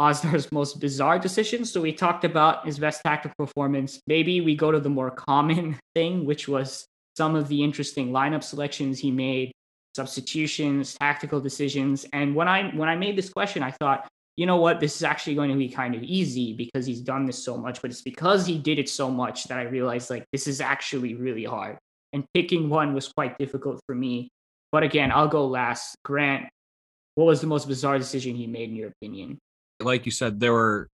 Speaker 1: Aznar's *laughs* most bizarre decisions. So we talked about his best tactical performance. Maybe we go to the more common *laughs* thing, which was some of the interesting lineup selections he made, substitutions, tactical decisions. And when I when I made this question, I thought, you know what, this is actually going to be kind of easy because he's done this so much, but it's because he did it so much that I realized like this is actually really hard. And picking one was quite difficult for me. But again, I'll go last. Grant, what was the most bizarre decision he made in your opinion?
Speaker 5: Like you said, there were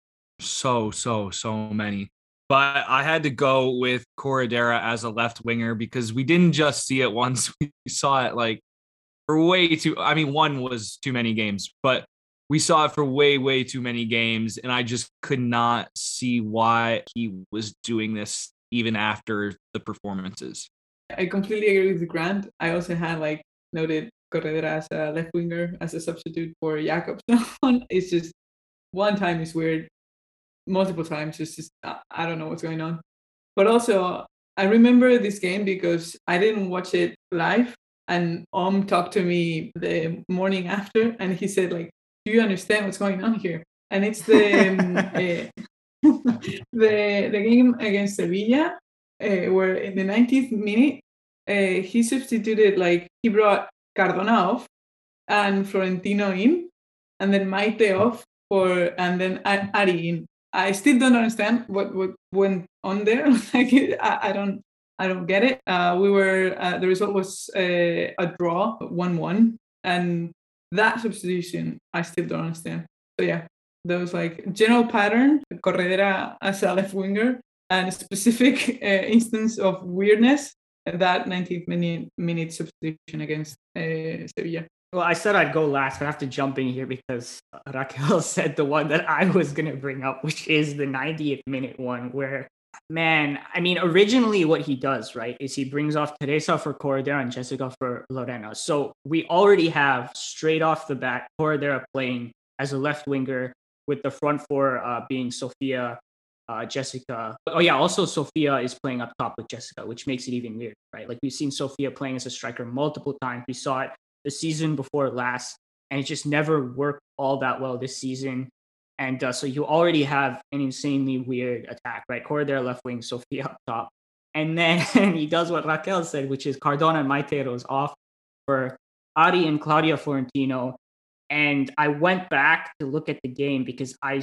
Speaker 5: so, so, so many. But I had to go with Corredera as a left winger because we didn't just see it once. *laughs* We saw it like for way too I mean, one was too many games, but we saw it for way, way too many games. And I just could not see why he was doing this even after the performances.
Speaker 2: I completely agree with Grant. I also had like noted Corredera as a left winger as a substitute for Jakobsson. *laughs* it's just one time is weird, multiple times it's just I don't know what's going on. But also I remember this game because I didn't watch it live and Om talked to me the morning after and he said like do you understand what's going on here? And it's the um, uh, *laughs* the the game against Sevilla, uh, where in the 90th minute uh, he substituted like he brought Cardona off and Florentino in, and then Maite off for and then Ari in. I still don't understand what what went on there. *laughs* like I, I don't I don't get it. Uh, we were uh, the result was uh, a draw, one one, and that substitution I still don't understand. So yeah, there was like general pattern, Corredera as a left winger, and a specific uh, instance of weirdness, that 19th minute, minute substitution against uh, Sevilla.
Speaker 1: Well, I said I'd go last, but I have to jump in here because Raquel *laughs* said the one that I was going to bring up, which is the 90th minute one, where man, I mean, originally what he does, right, is he brings off Teresa for Corredera and Jessica for Lorena. So we already have straight off the bat Corredera playing as a left winger with the front four uh, being Sofia, uh, Jessica. Oh yeah, also Sofia is playing up top with Jessica, which makes it even weird, right? Like we've seen Sofia playing as a striker multiple times. We saw it the season before last, and it just never worked all that well this season. And uh, so you already have an insanely weird attack, right? Corredera left wing, Sofia *laughs* up top. And then *laughs* he does what Raquel said, which is Cardona and Maite Oroz off for Ari and Claudia Florentino. And I went back to look at the game because I,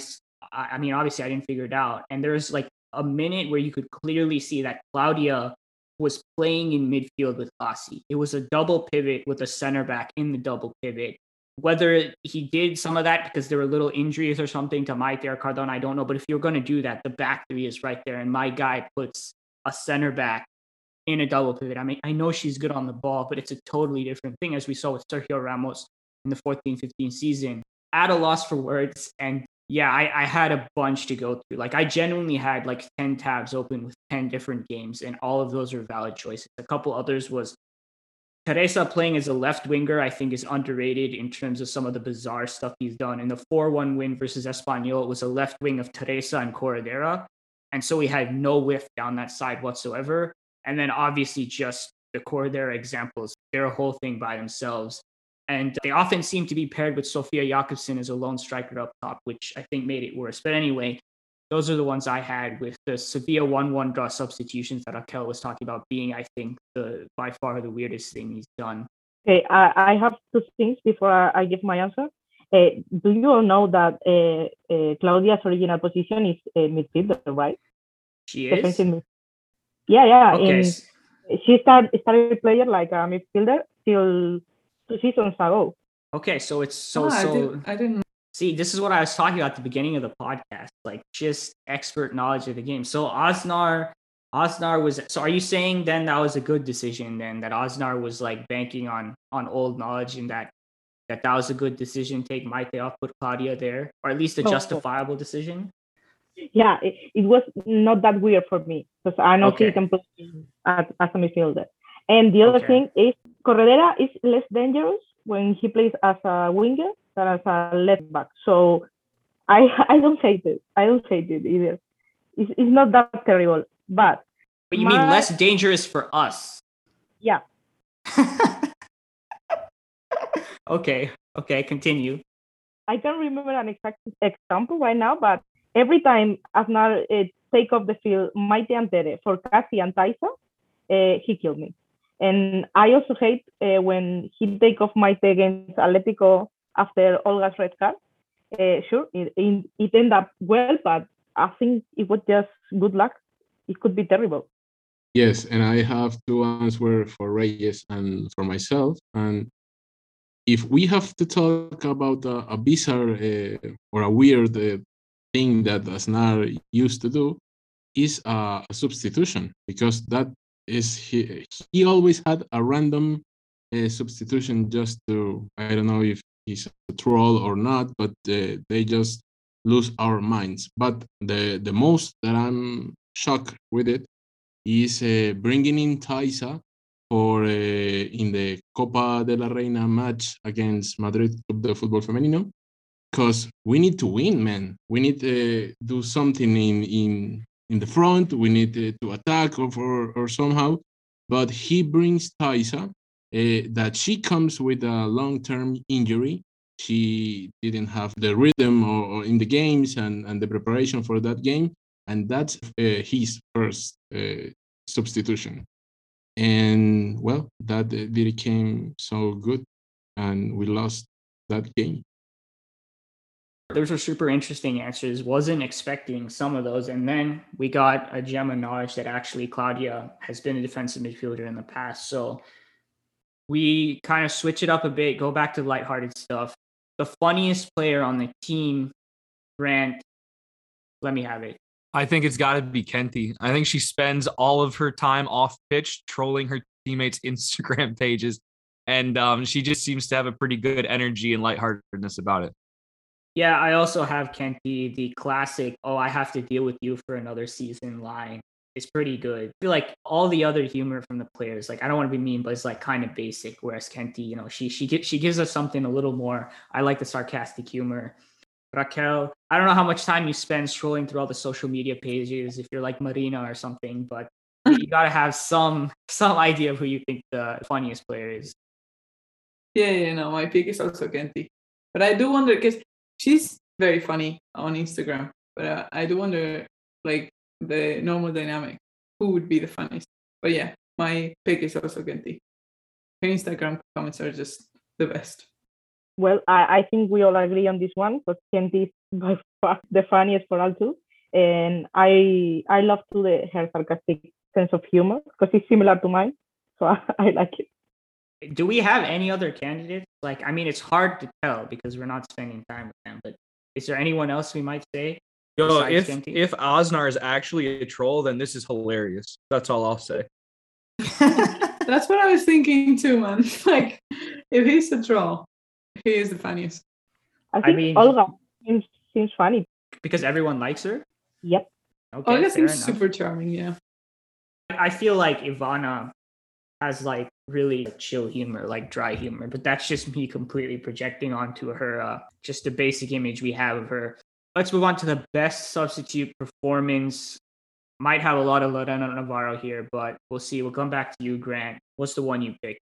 Speaker 1: I mean, obviously I didn't figure it out. And there's like a minute where you could clearly see that Claudia was playing in midfield with Kaci. It was a double pivot with a center back in the double pivot. Whether he did some of that because there were little injuries or something to Maite or Cardona, I don't know. But if you're going to do that, the back three is right there. And my guy puts a center back in a double pivot. I mean, I know she's good on the ball, but it's a totally different thing, as we saw with Sergio Ramos in the 14 15 season. At a loss for words. And yeah, I, I had a bunch to go through. Like, I genuinely had like 10 tabs open with 10 different games, and all of those are valid choices. A couple others was Teresa playing as a left winger, I think, is underrated in terms of some of the bizarre stuff he's done. In the 4 1 win versus Espanyol, it was a left wing of Teresa and Corredera. And so he had no width down that side whatsoever. And then obviously just the Corredera examples, they're a whole thing by themselves. And they often seem to be paired with Sofia Jakobsson as a lone striker up top, which I think made it worse. But anyway, those are the ones I had with the Sevilla 1 1 draw substitutions that Raquel was talking about being, I think, the by far the weirdest thing he's done.
Speaker 6: Okay, I, I have two things before I give my answer. Uh, do you all know that uh, uh, Claudia's original position is uh, midfielder, right?
Speaker 1: She is?
Speaker 6: Yeah, yeah.
Speaker 1: Okay.
Speaker 6: In, she started, started player like a midfielder till two seasons ago.
Speaker 1: Okay, so it's so
Speaker 2: Ah,
Speaker 1: so.
Speaker 2: I, did, I didn't
Speaker 1: See, this is what I was talking about at the beginning of the podcast, like just expert knowledge of the game. So Aznar, Aznar was. So are you saying then that was a good decision? Then that Aznar was like banking on on old knowledge and that that that was a good decision. Take Maite off, put Claudia there, or at least a justifiable decision.
Speaker 6: Yeah, it, it was not that weird for me because I know
Speaker 1: Okay.
Speaker 6: he can play as, as a midfielder. And the other
Speaker 1: Okay.
Speaker 6: thing is Corredera is less dangerous when he plays as a winger than as a left back. So I I don't hate it. I don't hate it either. It's, it's not that terrible. But
Speaker 1: But you mean less dangerous for us?
Speaker 6: Yeah. *laughs*
Speaker 1: okay. Okay. Continue.
Speaker 6: I can't remember an exact example right now, but every time Aznar uh, take off the field, Maite Antere for Kaci and Thaisa, uh, he killed me. And I also hate uh, when he take off Maite against Atletico after Olga's red card. Uh, sure, it, it, it ended up well, but I think it was just good luck. It could be terrible.
Speaker 4: Yes, and I have to answer for Reyes and for myself. And if we have to talk about a, a bizarre uh, or a weird uh, thing that Aznar used to do, is a, a, substitution because that is he he always had a random uh, substitution just to I don't know if he's a troll or not, but uh, they just lose our minds. But the the most that I'm shocked with it is uh, bringing in Thaisa for uh, in the Copa de la Reina match against Madrid the Football Femenino because we need to win, man. We need to do something in in in the front. We need to, to attack or, or, or somehow. But he brings Thaisa uh, that she comes with a long-term injury. She didn't have the rhythm or, or, in the games and, and the preparation for that game, and that's uh, his first uh, substitution. And well, that didn't came so good, and we lost that game.
Speaker 1: Those were super interesting answers. Wasn't expecting some of those. And then we got a gem of knowledge that actually Claudia has been a defensive midfielder in the past. So we kind of switch it up a bit, go back to lighthearted stuff. The funniest player on the team, Grant, let me have it.
Speaker 5: I think it's got to be Kenti. I think she spends all of her time off pitch trolling her teammates' *laughs* Instagram pages. And um, she just seems to have a pretty good energy and lightheartedness about it.
Speaker 1: Yeah, I also have Kenti, the classic, oh, I have to deal with you for another season line. It's pretty good. I feel like all the other humor from the players, like I don't want to be mean, but it's like kind of basic. Whereas Kenti, you know, she she gives she gives us something a little more. I like the sarcastic humor. Raquel, I don't know how much time you spend scrolling through all the social media pages if you're like Marina or something, but *laughs* you gotta have some some idea of who you think the funniest player is.
Speaker 2: Yeah, yeah, no, my pick is also Kenty. But I do wonder because she's very funny on Instagram, but uh, I do wonder, like the normal dynamic, who would be the funniest? But yeah, my pick is also Kenti. Her Instagram comments are just the best.
Speaker 6: Well, I, I think we all agree on this one because Kenti is by far the funniest for all two. And I I love to the her sarcastic sense of humor because it's similar to mine. So *laughs* I, I like it
Speaker 1: do we have any other candidates? Like, I mean, it's hard to tell because we're not spending time with them. But is there anyone else we might say?
Speaker 5: Yo, if if Aznar is actually a troll, then this is hilarious. That's all I'll say. *laughs*
Speaker 2: That's what I was thinking too, man. *laughs* Like, if he's a troll, he is the funniest.
Speaker 6: I, I mean, Olga seems, seems funny
Speaker 1: because everyone likes her.
Speaker 6: Yep.
Speaker 2: Okay, Olga seems enough. super charming. Yeah.
Speaker 1: I feel like Ivana has like really chill humor, like dry humor. But that's just me completely projecting onto her uh, just the basic image we have of her. Let's move on to the best substitute performance. Might have a lot of Lorena Navarro here, but we'll see. We'll come back to you, Grant. What's the one you picked?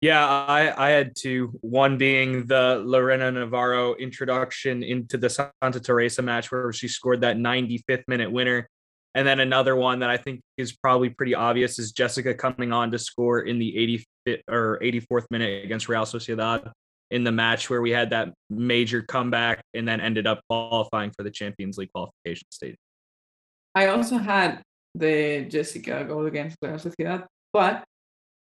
Speaker 5: Yeah, I, I had two. One being the Lorena Navarro introduction into the Santa Teresa match where she scored that 95th minute winner. And then another one that I think is probably pretty obvious is Jessica coming on to score in the 85th or 84th minute against Real Sociedad in the match where we had that major comeback and then ended up qualifying for the Champions League qualification stage.
Speaker 2: I also had the Jessica goal against Real Sociedad, but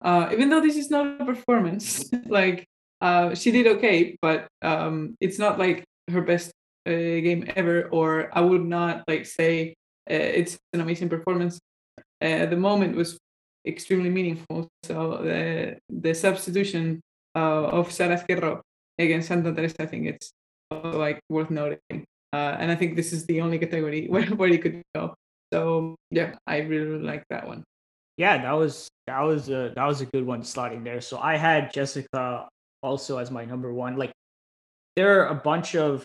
Speaker 2: uh, even though this is not a performance, *laughs* like uh, she did okay, but um, it's not like her best uh, game ever, or I would not like say uh, it's an amazing performance. Uh, the moment was extremely meaningful. So the the substitution uh, of Sara Ezquerro against Santa Teresa, I think it's like worth noting. Uh, and I think this is the only category *laughs* where, where it could go. So yeah, I really, really like that one.
Speaker 1: Yeah, that was that was a that was a good one slotting there. So I had Jessica also as my number one. Like there are a bunch of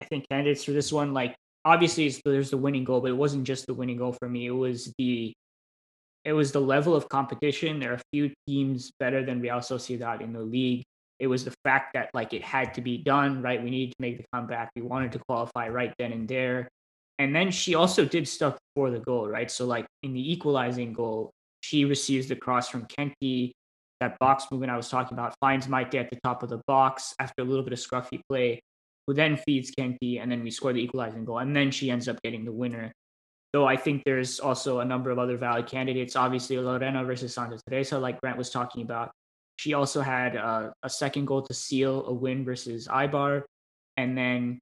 Speaker 1: I think candidates for this one. Like obviously there's the winning goal, but it wasn't just the winning goal for me. It was the it was the level of competition. There are a few teams better than Real Sociedad in the league. It was the fact that like it had to be done, right? We needed to make the comeback. We wanted to qualify right then and there. And then she also did stuff for the goal, right? So like in the equalizing goal, she receives the cross from Kenti. That box movement I was talking about finds Maite at the top of the box after a little bit of scruffy play, who then feeds Kenti, and then we score the equalizing goal. And then she ends up getting the winner. Though I think there's also a number of other valid candidates. Obviously, Lorena versus Santa Teresa, like Grant was talking about. She also had a, a second goal to seal a win versus Eibar. And then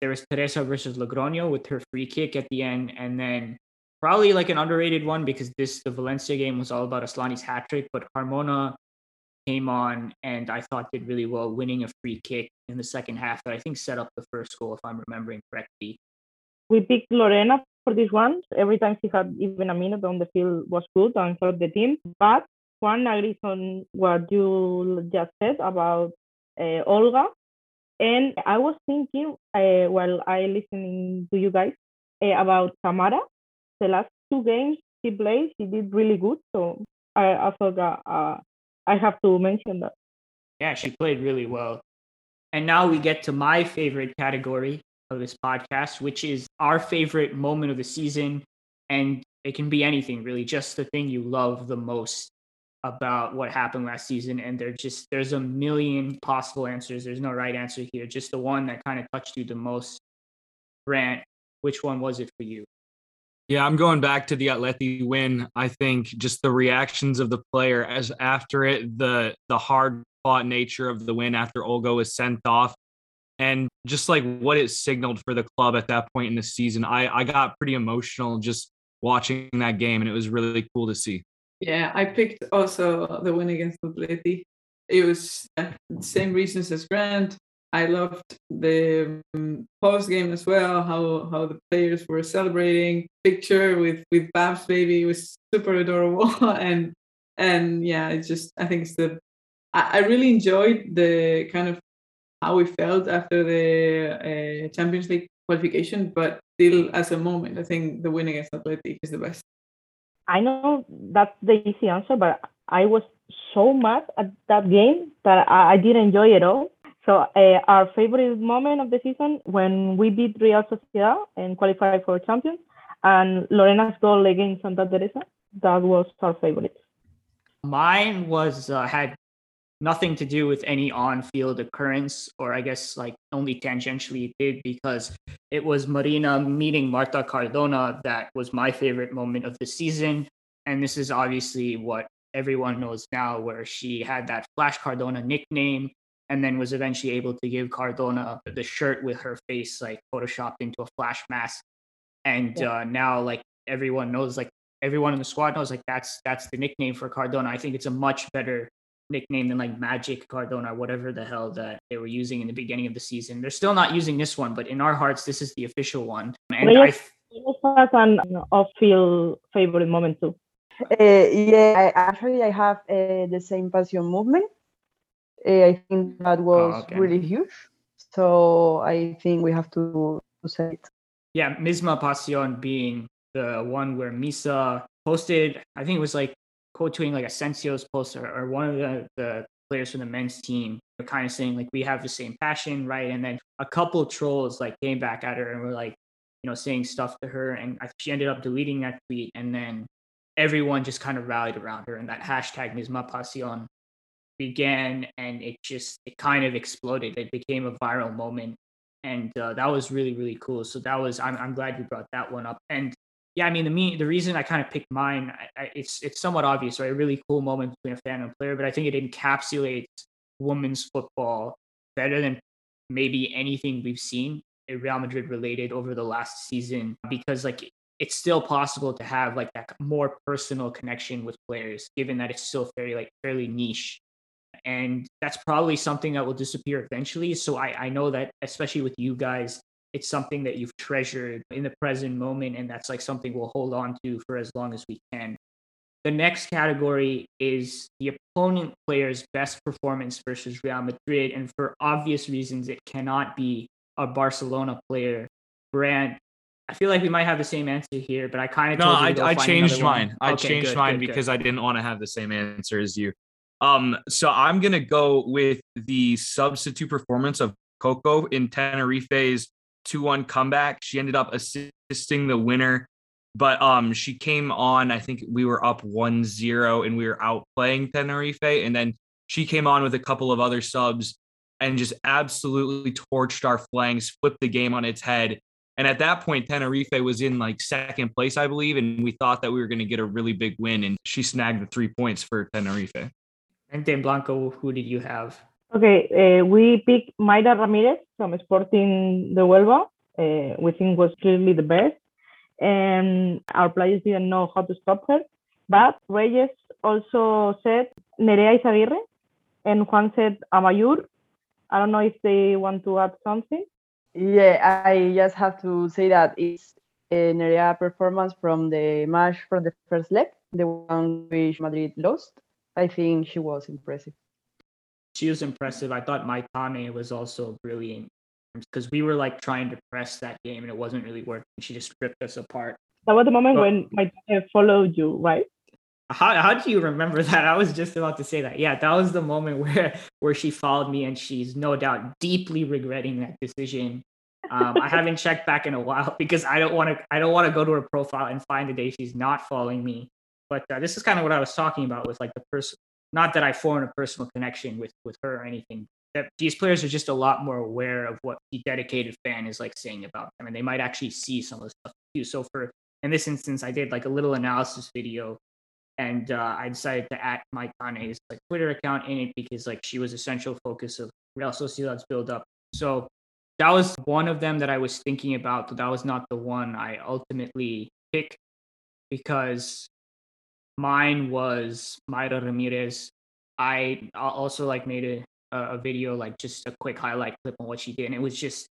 Speaker 1: there was Teresa versus Logroño with her free kick at the end. And then probably like an underrated one because this the Valencia game was all about Asllani's hat trick, but Carmona came on and I thought did really well, winning a free kick in the second half that I think set up the first goal, if I'm remembering correctly.
Speaker 6: We picked Lorena for this one. Every time she had even a minute on the field was good and helped the team. But Juan agrees on what you just said about uh, Olga. And I was thinking uh, while I listening to you guys uh, about Tamara. The last two games she played, she did really good. So I, I thought uh, I have to mention that.
Speaker 1: Yeah, she played really well. And now we get to my favorite category of this podcast, which is our favorite moment of the season. And it can be anything really, just the thing you love the most about what happened last season. And there just there's a million possible answers. There's no right answer here. Just the one that kind of touched you the most. Grant, which one was it for you?
Speaker 5: Yeah, I'm going back to the Atleti win. I think just the reactions of the player as after it, the the hard fought nature of the win after Olga was sent off, and just like what it signaled for the club at that point in the season. I I got pretty emotional just watching that game, and it was really cool to see.
Speaker 2: Yeah, I picked also the win against Atleti. It was the same reasons as Grant. I loved the um, post game as well. How how the players were celebrating. Picture with with Babs baby was super adorable, *laughs* and and yeah, it's just I think it's the I, I really enjoyed the kind of how we felt after the uh, Champions League qualification, but still as a moment, I think the win against Athletic is the best.
Speaker 6: I know that's the easy answer, but I was so mad at that game that I, I didn't enjoy it all. So uh, our favorite moment of the season when we beat Real Sociedad and qualified for champions, and Lorena's goal against Santa Teresa. That was our favorite.
Speaker 1: Mine was uh, had nothing to do with any on-field occurrence, or I guess like only tangentially it did because it was Marina meeting Marta Cardona that was my favorite moment of the season, and this is obviously what everyone knows now, where she had that Flash Cardona nickname and then was eventually able to give Cardona the shirt with her face like photoshopped into a flash mask. And yeah. uh, now like everyone knows, like everyone in the squad knows, like that's that's the nickname for Cardona. I think it's a much better nickname than like Magic Cardona, whatever the hell that they were using in the beginning of the season. They're still not using this one, but in our hearts, this is the official one. And I
Speaker 6: has an off-field favorite moment too.
Speaker 3: Uh, yeah, I, actually, I have uh, the same passion movement. Uh, I think that oh, was oh, okay. really huge. So I think we have to, to say it.
Speaker 1: Yeah, Misma Pasión being the one where Misa posted, I think it was like quote tweeting like Asensio's post or, or one of the, the players from the men's team kind of saying like we have the same passion, right? And then a couple trolls like came back at her and were like, you know, saying stuff to her, and she ended up deleting that tweet, and then everyone just kind of rallied around her, and that hashtag Misma Pasión began and it just it kind of exploded. It became a viral moment and uh, that was really really cool. So that was I'm, I'm glad you brought that one up. And yeah i mean the the reason i kind of picked mine I, I, it's it's somewhat obvious right? A really cool moment between a fan and a player but i think it encapsulates women's football better than maybe anything we've seen real madrid related over the last season because like it's still possible to have like that more personal connection with players given that it's still very like fairly niche. And that's probably something that will disappear eventually. So I, I know that especially with you guys it's something that you've treasured in the present moment and that's like something we'll hold on to for as long as we can the next category is the opponent player's best performance versus real madrid and for obvious reasons it cannot be a barcelona player grant I feel like we might have the same answer here, but I kind of
Speaker 5: No, I, I changed
Speaker 1: another one.
Speaker 5: mine. I
Speaker 1: Okay,
Speaker 5: changed
Speaker 1: good,
Speaker 5: mine
Speaker 1: good, good.
Speaker 5: because I didn't want to have the same answer as you. Um, so I'm gonna go with the substitute performance of Coco in Tenerife's 2-1 comeback. She ended up assisting the winner, but um, she came on. I think we were up 1-0 and we were outplaying Tenerife, and then she came on with a couple of other subs and just absolutely torched our flanks, flipped the game on its head. And at that point, Tenerife was in like second place, I believe, and we thought that we were going to get a really big win. And she snagged the three points for Tenerife.
Speaker 1: And then Blanco, who did you have?
Speaker 6: Okay, uh, we picked Mayra Ramirez from Sporting de Huelva. Uh, we think was clearly the best, and our players didn't know how to stop her. But Reyes also said Nerea Eizagirre, and Juan said Amaiur. I don't know if they want to add something.
Speaker 3: Yeah, I just have to say that it's an area performance from the match from the first leg, the one which Madrid lost. I think she was impressive.
Speaker 1: She was impressive. I thought Maitane was also brilliant because we were like trying to press that game and it wasn't really working. She just ripped us apart.
Speaker 6: That was the moment
Speaker 1: Well-
Speaker 6: when my dad followed you, right?
Speaker 1: How how do you remember *laughs* that? I was just about to say that. Yeah, that was the moment where where she followed me, and she's no doubt deeply regretting that decision. Um, I haven't *laughs* checked back in a while *laughs* because I don't want to. I don't want to go to her profile and find the day she's not following me. But uh, this is kind of what I was talking about with like the person. Not that I formed a personal connection with with her or anything. That these players are just a lot more aware of what the dedicated fan is like saying about them, and they might actually see some of the stuff too. So for in this instance, I did like a little analysis video and uh, I decided to add Maitane's like Twitter account in it because like she was a central focus of Real Sociedad's build up. So that was one of them that I was thinking about, but that was not the one I ultimately picked because mine was Mayra Ramirez. I also like made a a video like just a quick highlight clip on what she did, and it was just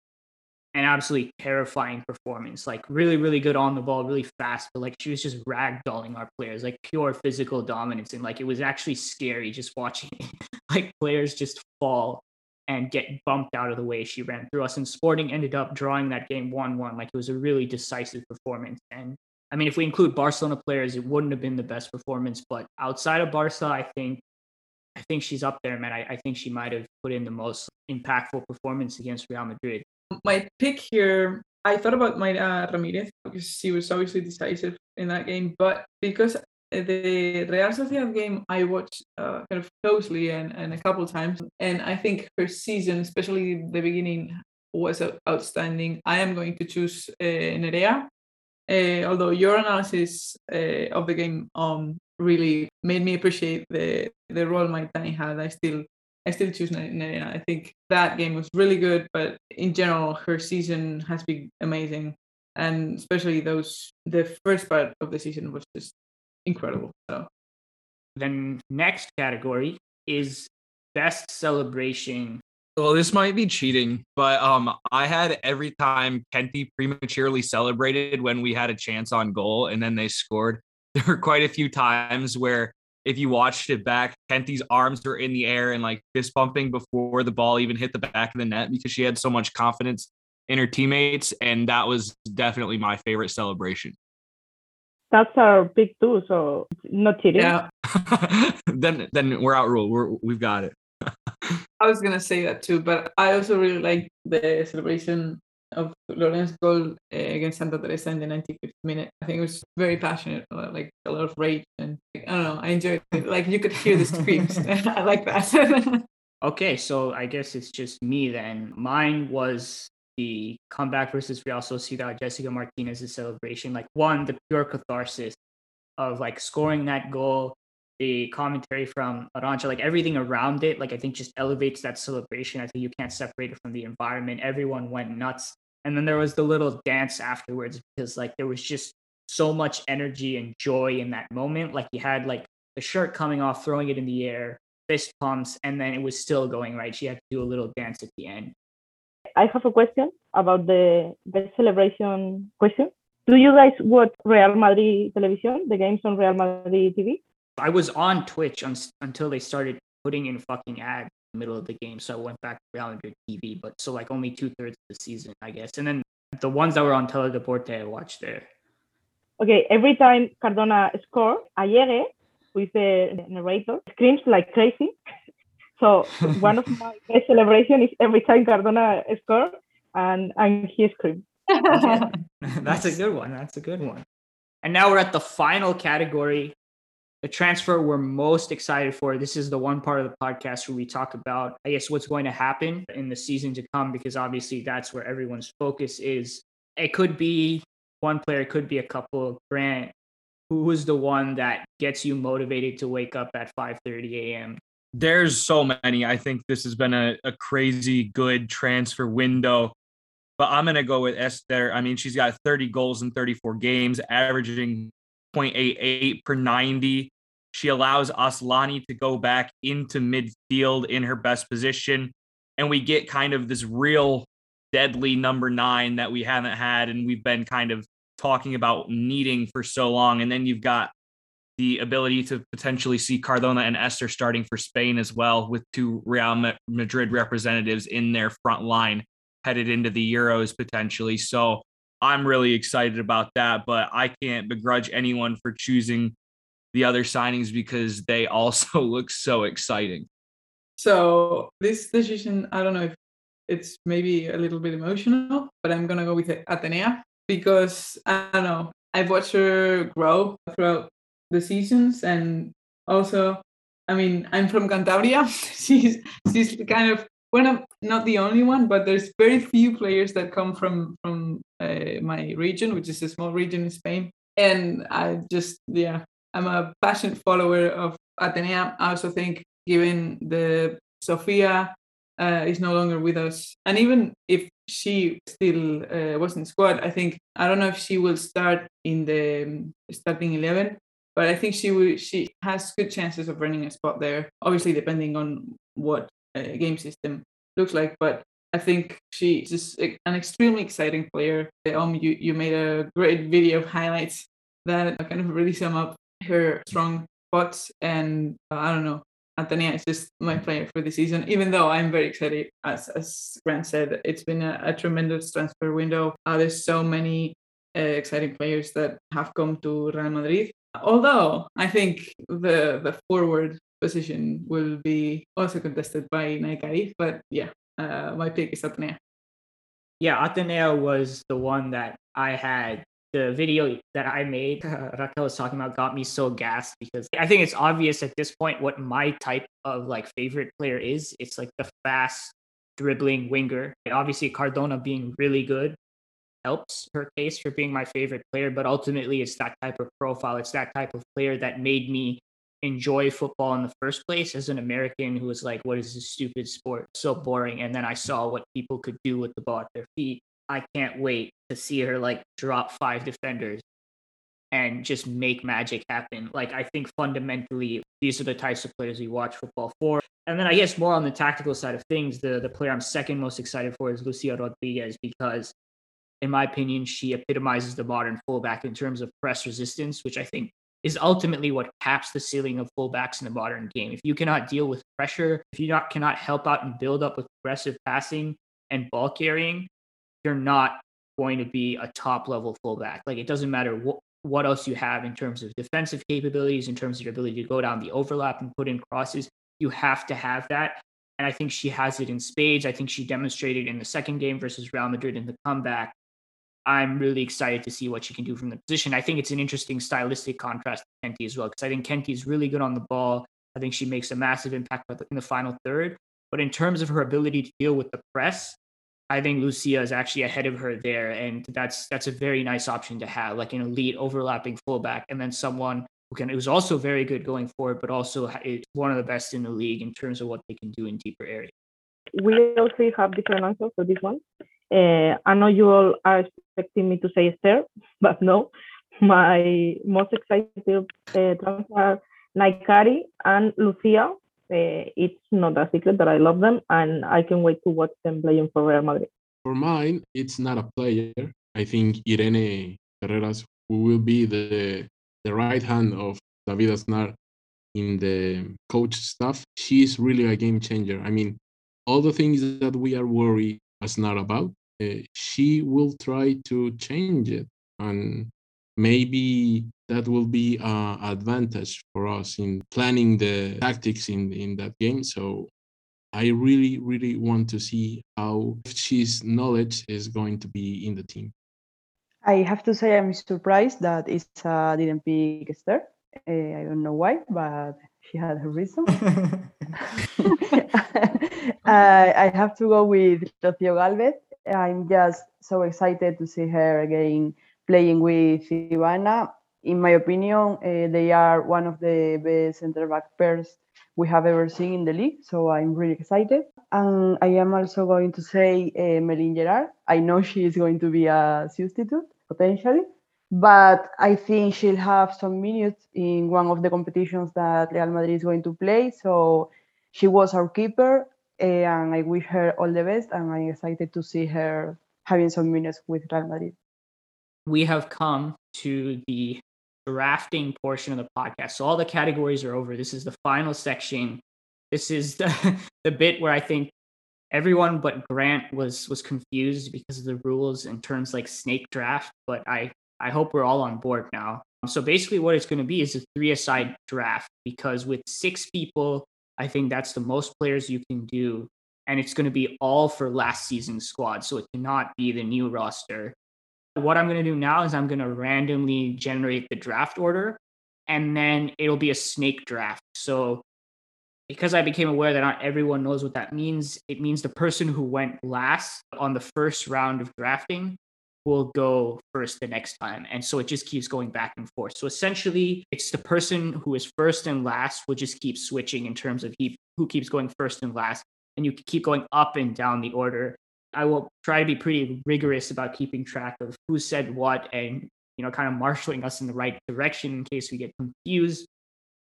Speaker 1: an absolutely terrifying performance. Like really, really good on the ball, really fast, but like she was just ragdolling our players, like pure physical dominance, and like it was actually scary just watching *laughs* like players just fall and get bumped out of the way she ran through us. And Sporting ended up drawing that game one-one. Like it was a really decisive performance. And I mean, if we include Barcelona players, it wouldn't have been the best performance. But outside of Barca, I think I think she's up there, man. I, I think she might have put in the most impactful performance against Real Madrid.
Speaker 2: my pick here, I thought about Mayra Ramirez because she was obviously decisive in that game, but because the Real Sociedad game I watched uh, kind of closely and, and a couple times, and I think her season, especially the beginning, was uh, outstanding. I am going to choose uh, Nerea. Uh, although your analysis uh, of the game um really made me appreciate the the role Maitane had, I still I still choose Ne- Nerea. I think that game was really good, but in general, her season has been amazing, and especially those the first part of the season was just incredible. So
Speaker 1: Then next category is best celebration.
Speaker 5: Well, this might be cheating, but um, I had every time Kenti prematurely celebrated when we had a chance on goal and then they scored. *laughs* There were quite a few times where if you watched it back, Kenti's arms were in the air and like fist bumping before the ball even hit the back of the net because she had so much confidence in her teammates, and that was definitely my favorite celebration.
Speaker 6: That's our big too, so not cheating.
Speaker 2: yeah, *laughs*
Speaker 5: then then we're outruled. We're we've got it.
Speaker 2: I was gonna say that too, but I also really like the celebration of Loren's goal uh, against Santa Teresa in the 95th minute. I think it was very passionate, like a lot of rage, and like, I don't know. I enjoyed it. Like you could hear the screams. *laughs* *laughs* I like that. *laughs*
Speaker 1: Okay, so I guess it's just me then. Mine was the comeback versus Real Sociedad, Jessica Martinez's celebration. Like one, the pure catharsis of like scoring that goal, the commentary from Arancha, like everything around it, like I think just elevates that celebration. I think you can't separate it from the environment. Everyone went nuts. And then there was the little dance afterwards because like there was just so much energy and joy in that moment. Like you had like the shirt coming off, throwing it in the air, fist pumps, and then it was still going right. She had to do a little dance at the end.
Speaker 6: I have a question about the best celebration question. Do you guys watch Real Madrid television, the games on Real Madrid TV?
Speaker 1: I was on Twitch un- until they started putting in fucking ads in the middle of the game, so I went back to Real Madrid TV. But so like only two thirds of the season, I guess. And then The ones that were on Teledeporte, I watched there.
Speaker 6: Okay, every time Cardona score, Ayere, who is the narrator, screams like crazy. *laughs* So one of my best celebration is every time Cardona score and and he screams. *laughs*
Speaker 1: That's a good one. That's a good one. And now we're at the final category, the transfer we're most excited for. This is the one part of the podcast where we talk about, I guess, what's going to happen in the season to come, because obviously that's where everyone's focus is. It could be one player, it could be a couple. Grant, who is the one that gets you motivated to wake up at 5:30 a.m.
Speaker 5: There's so many. I think this has been a, a crazy good transfer window. But I'm gonna go with Esther. I mean, she's got 30 goals in 34 games, averaging 0.88 per 90. She allows Asllani to go back into midfield in her best position. And we get kind of this real deadly number nine that we haven't had and we've been kind of talking about needing for so long. And then you've got the ability to potentially see Cardona and Esther starting for Spain as well, with two Real Madrid representatives in their front line headed into the Euros potentially. So I'm really excited about that, but I can't begrudge anyone for choosing the other signings because they *laughs* also look so exciting.
Speaker 2: So this decision, I don't know if it's maybe a little bit emotional, but I'm gonna go with Atenea because I don't know. I've watched her grow throughout the seasons, and also, I mean, I'm from Cantabria. *laughs* she's she's kind of one of not the only one, but there's very few players that come from from my region, which is a small region in Spain. And I just yeah, I'm a passionate follower of Atenea. I also think given the Sofia uh, is no longer with us, and even if she still uh, was in squad, I think I don't know if she will start in the um, starting eleven, but I think she will. She has good chances of running a spot there. Obviously, depending on what uh, game system looks like. But I think she's just an extremely exciting player. Um, you you made a great video of highlights that kind of really sum up her strong spots. And uh, I don't know, Atenea is just my player for the season. Even though I'm very excited, as as Grant said, it's been a, a tremendous transfer window. Uh, there's so many uh, exciting players that have come to Real Madrid. Although I think the the forward position will be also contested by Nahikari. But yeah, uh, my pick is Atenea.
Speaker 1: Yeah, Atenea was the one that I had. The video that I made, uh, Raquel was talking about, got me so gassed because I think it's obvious at this point what my type of like favorite player is. It's like the fast dribbling winger. Obviously, Cardona being really good helps her case for being my favorite player, but ultimately, it's that type of profile. It's that type of player that made me enjoy football in the first place as an American who was like, what is this stupid sport? So boring. And then I saw what people could do with the ball at their feet. I can't wait to see her like drop five defenders and just make magic happen. Like, I think fundamentally, these are the types of players we watch football for. And then I guess more on the tactical side of things, the, the player I'm second most excited for is Lucia Rodriguez because, in my opinion, she epitomizes the modern fullback in terms of press resistance, which I think is ultimately what caps the ceiling of fullbacks in the modern game. If you cannot deal with pressure, if you not, cannot help out and build up with aggressive passing and ball carrying, you're not going to be a top level fullback. Like it doesn't matter what what else you have in terms of defensive capabilities, in terms of your ability to go down the overlap and put in crosses. You have to have that. And I think she has it in spades. I think she demonstrated in the second game versus Real Madrid in the comeback I'm really excited to see what she can do from the position. I think it's an interesting stylistic contrast to Kenti as well, because I think Kenti is really good on the ball. I think she makes a massive impact in the final third. But in terms of her ability to deal with the press, I think Lucia is actually ahead of her there, and that's that's a very nice option to have, like an elite overlapping fullback, and then someone who can who's also very good going forward, but also is one of the best in the league in terms of what they can do in deeper areas.
Speaker 6: We also have different answers for this one. Uh, I know you all are expecting me to say Esther, *laughs* but no. My most excited uh, transfer, Nahikari and Lucia. Uh, it's not a secret that I love them, and I can wait to watch them playing for Real Madrid.
Speaker 4: For mine, it's not a player. I think Irene Ferreras, who will be the the right hand of David Aznar in the coach staff, she's really a game changer. I mean, all the things that we are worried Aznar about, uh, she will try to change it, and maybe that will be an advantage for us in planning the tactics in in that game. So I really, really want to see how she's knowledge is going to be in the team.
Speaker 3: I have to say I'm surprised that Isa didn't pick Esther. Uh, I don't know why, but she had her reason. *laughs* *laughs* I, I have to go with Rocío Galvez. I'm just so excited to see her again playing with Ivana. In my opinion, uh, they are one of the best center back pairs we have ever seen in the league. So I'm really excited. And I am also going to say uh, Meline Gerard. I know she is going to be a substitute potentially, but I think she'll have some minutes in one of the competitions that Real Madrid is going to play. So she was our keeper, eh, and I wish her all the best. And I'm excited to see her having some minutes with Real Madrid.
Speaker 1: We have come to the drafting portion of the podcast. So all the categories are over. This is the final section. This is the, *laughs* the bit where I think everyone but Grant was was confused because of the rules in terms like snake draft, but I I hope we're all on board now. So basically what it's going to be is a three aside draft because with six people, I think that's the most players you can do and it's going to be all for last season's squad. So it cannot be the new roster. What I'm going to do now is I'm going to randomly generate the draft order and then it'll be a snake draft. So because I became aware that not everyone knows what that means, it means the person who went last on the first round of drafting will go first the next time. And so it just keeps going back and forth. So essentially, it's the person who is first and last will just keep switching in terms of he, who keeps going first and last. And you keep going up and down the order. I will try to be pretty rigorous about keeping track of who said what and you know kind of marshaling us in the right direction in case we get confused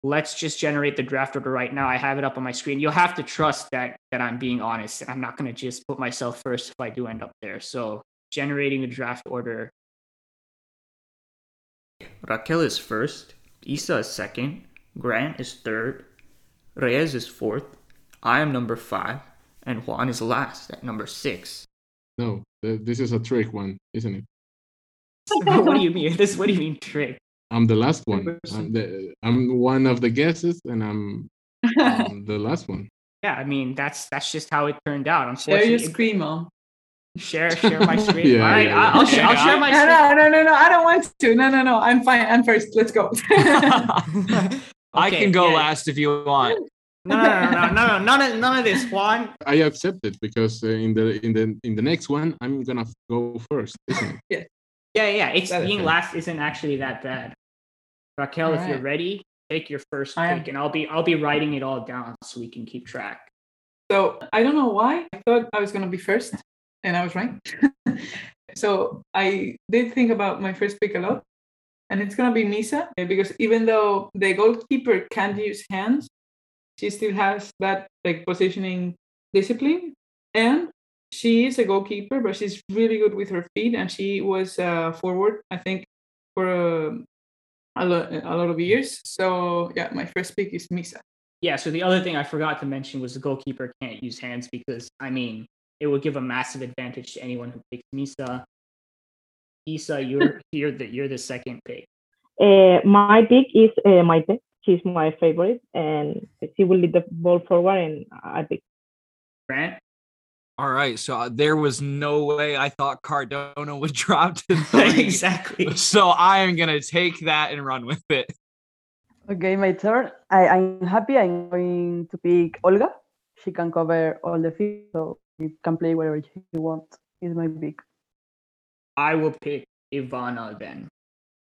Speaker 1: let's just generate the draft order right now. I have it up on my screen. You'll have to trust that that I'm being honest. I'm not going to just put myself first if I do end up there. So generating the draft order. Raquel is first. Isa is second. Grant is third. Reyes is fourth. I am number five. And Juan is last at number six.
Speaker 4: No, this is a trick one, isn't it? *laughs*
Speaker 1: what do you mean? This what do you mean trick?
Speaker 4: I'm the last one. I'm, the, I'm one of the guesses, and I'm, I'm *laughs* um, the last one.
Speaker 1: Yeah, I mean that's that's just how it turned out. I'm.
Speaker 2: Share your screen, Om.
Speaker 1: Share share my *laughs* screen. yeah, All right, yeah, I'll, yeah. I'll, I'll, share my.
Speaker 2: No, no, no, no, no. I don't want to. No, no, no. I'm fine. I'm first. Let's go.
Speaker 5: okay, *laughs* I can go yeah. last if you want.
Speaker 1: No, no, no, no, no, no, none of none of this, Juan.
Speaker 4: I accept it because uh, in the in the in the next one, I'm gonna go first.
Speaker 1: yeah. Yeah, yeah. It's being last isn't actually that bad. Raquel, all if right. you're ready, take your first I pick, am. and I'll be I'll be writing it all down so we can keep track.
Speaker 2: So I don't know why I thought I was gonna be first, and I was right. *laughs* so I did think about my first pick a lot, and it's gonna be Misa because even though the goalkeeper can't use hands, she still has that like positioning discipline, and she is a goalkeeper, but she's really good with her feet, and she was uh, forward, I think, for a a lot, a lot of years. So yeah, my first pick is Misa.
Speaker 1: Yeah. So the other thing I forgot to mention was the goalkeeper can't use hands because I mean it will give a massive advantage to anyone who picks Misa. Isa, you're *laughs* you're the you're the second pick.
Speaker 6: Uh, my pick is uh, Maite. She's my favorite, and she will lead the ball forward, and I pick.
Speaker 1: Grant.
Speaker 5: All right, so uh, there was no way I thought Cardona would *laughs* drop to *laughs* three.
Speaker 1: exactly.
Speaker 5: So I am gonna take that and run with it.
Speaker 3: Okay, my turn. I, I'm happy. I'm going to pick Olga. She can cover all the field, so she can play wherever she wants. Is my pick.
Speaker 1: I will pick Ivana then.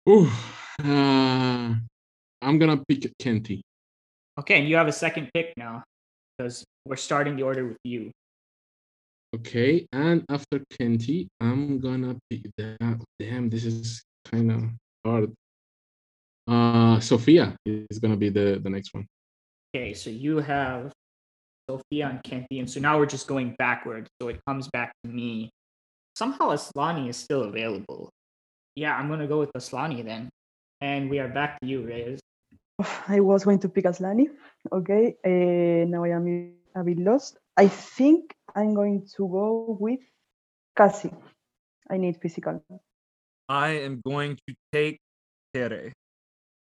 Speaker 4: Ooh, uh, I'm gonna pick Kenti.
Speaker 1: Okay, and you have a second pick now because we're starting the order with you.
Speaker 4: Okay, and after Kenti, I'm gonna pick that. Damn, this is kind of hard. Uh, Sofia is gonna be the the next one.
Speaker 1: Okay, so you have Sofia and Kenti, and so now we're just going backwards. So it comes back to me. Somehow Asllani is still available. Yeah, I'm gonna go with Asllani then. And we are back to you, Reyes. *sighs*
Speaker 3: I was going to pick Asllani. Okay, uh, now I am a bit lost. I think I'm going to go with Kaci. I need physical.
Speaker 5: I am going to take Tere.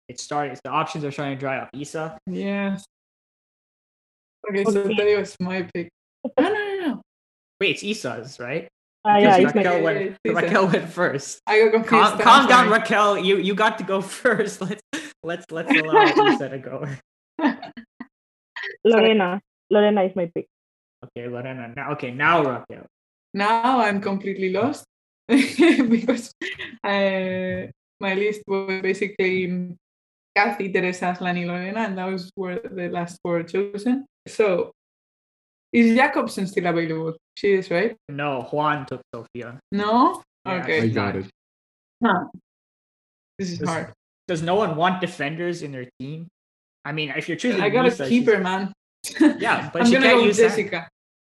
Speaker 1: It started. The options are starting to dry up. Isa,
Speaker 2: Yes. Okay, so
Speaker 6: Okay.
Speaker 2: that was my pick. No, no, no, no.
Speaker 1: wait, it's Isa's, right?
Speaker 6: Ah, yeah,
Speaker 1: Because Raquel,
Speaker 2: yeah,
Speaker 1: went,
Speaker 2: yeah, it's
Speaker 1: Raquel went first.
Speaker 2: I got confused.
Speaker 1: Calm, calm down,
Speaker 2: sorry.
Speaker 1: Raquel. You you got to go *laughs* first. Let's let's let's allow *laughs* Isa to go.
Speaker 6: Lorena. Lorena is my pick.
Speaker 1: Okay, Lorena. Now, okay, now Raquel.
Speaker 2: now I'm completely lost *laughs* because uh, my list was basically Kathy, Teresa, Lani, Lorena, and those were the last four chosen. So, is Jakobsson still available? She is, right?
Speaker 1: No, Juan took Sofia.
Speaker 2: No?
Speaker 1: Yeah,
Speaker 4: I got it.
Speaker 2: Huh. This is
Speaker 1: This-
Speaker 2: hard.
Speaker 1: Does no one want defenders in their team? I mean, if you're choosing,
Speaker 2: I got
Speaker 1: Isa,
Speaker 2: a
Speaker 1: she's-
Speaker 2: keeper, man. *laughs*
Speaker 1: Yeah, but
Speaker 2: I'm
Speaker 1: she
Speaker 2: gonna
Speaker 1: can't
Speaker 2: go with
Speaker 1: use that.
Speaker 2: Jessica.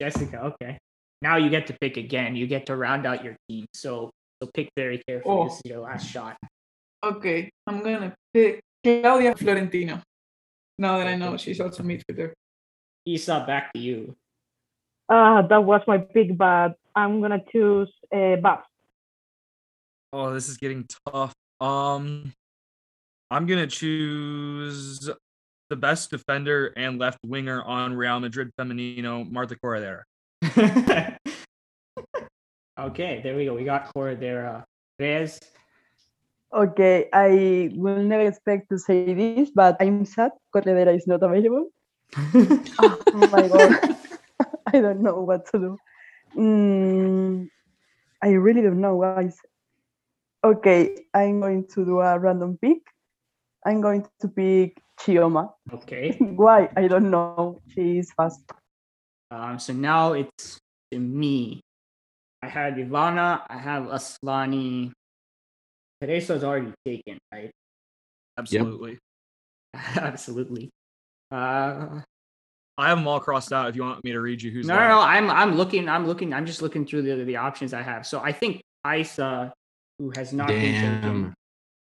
Speaker 1: Jessica. Okay. Now you get to pick again. You get to round out your team. So so pick very carefully.
Speaker 2: Oh.
Speaker 1: This is your last shot.
Speaker 2: Okay, I'm gonna pick Claudia Florentino. Now that I know she's also midfielder.
Speaker 1: Isa, back to you.
Speaker 6: Uh, that was my pick, but I'm gonna choose uh, Babs.
Speaker 5: Oh, this is getting tough. Um, I'm gonna choose the best defender and left winger on Real Madrid Femenino, Marta Corredera. *laughs*
Speaker 1: okay, there we go. We got Corredera. Reyes.
Speaker 3: Okay, I will never expect to say this, but I'm sad Corredera is not available. Oh my god. *laughs* I don't know what to do. Mm, I really don't know, guys. Okay, I'm going to do a random pick. I'm going to pick Chioma.
Speaker 1: okay. *laughs*
Speaker 3: Why? I don't know. She is fast.
Speaker 1: Um, so now it's to me. I have Ivana. I have Asllani. Teresa's already taken, right?
Speaker 5: Absolutely. *laughs*
Speaker 1: Absolutely. Uh,
Speaker 5: I have them all crossed out. If you want me to read you who's
Speaker 1: no, no, no. I'm I'm looking. I'm looking. I'm just looking through the the options I have. So I think Isa, who has not been taken,
Speaker 4: Damn.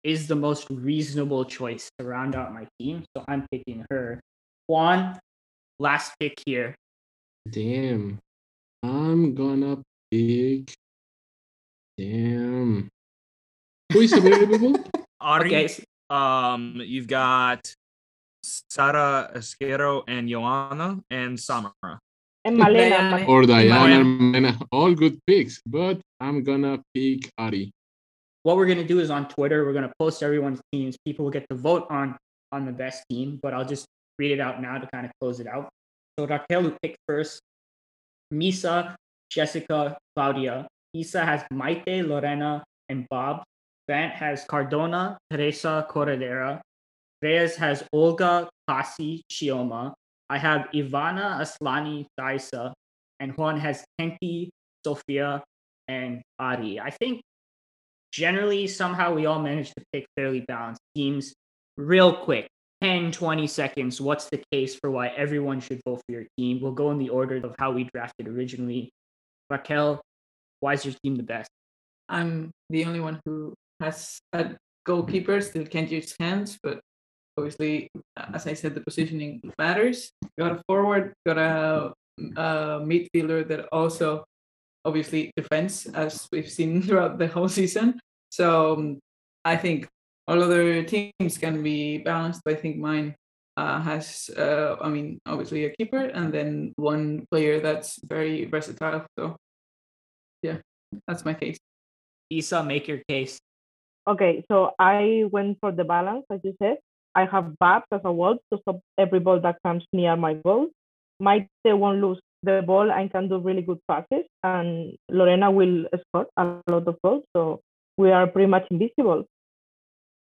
Speaker 1: is the most reasonable choice to round out my team. So I'm picking her. Juan, last pick here.
Speaker 4: Damn. I'm gonna pick. Damn. Who is available?
Speaker 5: Ari, *laughs*
Speaker 1: Okay.
Speaker 5: um, you've got Sara Esquero and Joanna and Samara.
Speaker 6: And Malena.
Speaker 2: Diana.
Speaker 4: Or Diana?
Speaker 2: Mariana.
Speaker 4: Mena. All good picks, but I'm gonna pick Ari.
Speaker 1: what we're gonna do is on Twitter, we're gonna post everyone's teams. People will get to vote on on the best team, but I'll just read it out now to kind of close it out. So Raquel who picked first, Misa, Jessica, Claudia. Isa has Maite, Lorena, and Bob. Grant has Cardona, Teresa, Corredera. Reyes has Olga, Kaci, Chioma. I have Ivana, Asllani, Thaisa, and Juan has Kenti, Sofia, and Ari. I think generally somehow we all managed to pick fairly balanced teams. Real quick 10 20 seconds. What's the case for why everyone should vote for your team? We'll go in the order of how we drafted originally. Raquel why is your team the best?
Speaker 2: I'm the only one who has a goalkeeper, still can't use hands, but obviously, as I said, the positioning matters. Got a forward, got a, a midfielder that also obviously defends, as we've seen *laughs* throughout the whole season. So um, I think all other teams can be balanced, but I think mine uh, has, uh, I mean, obviously a keeper and then one player that's very versatile. So yeah, that's my case.
Speaker 1: isa make your case
Speaker 6: Okay, so I went for the balance, as you said. I have Babs as a wall to stop every ball that comes near my goal. Maite won't lose the ball and can do really good passes, and Lorena will score a lot of goals. So we are pretty much invisible.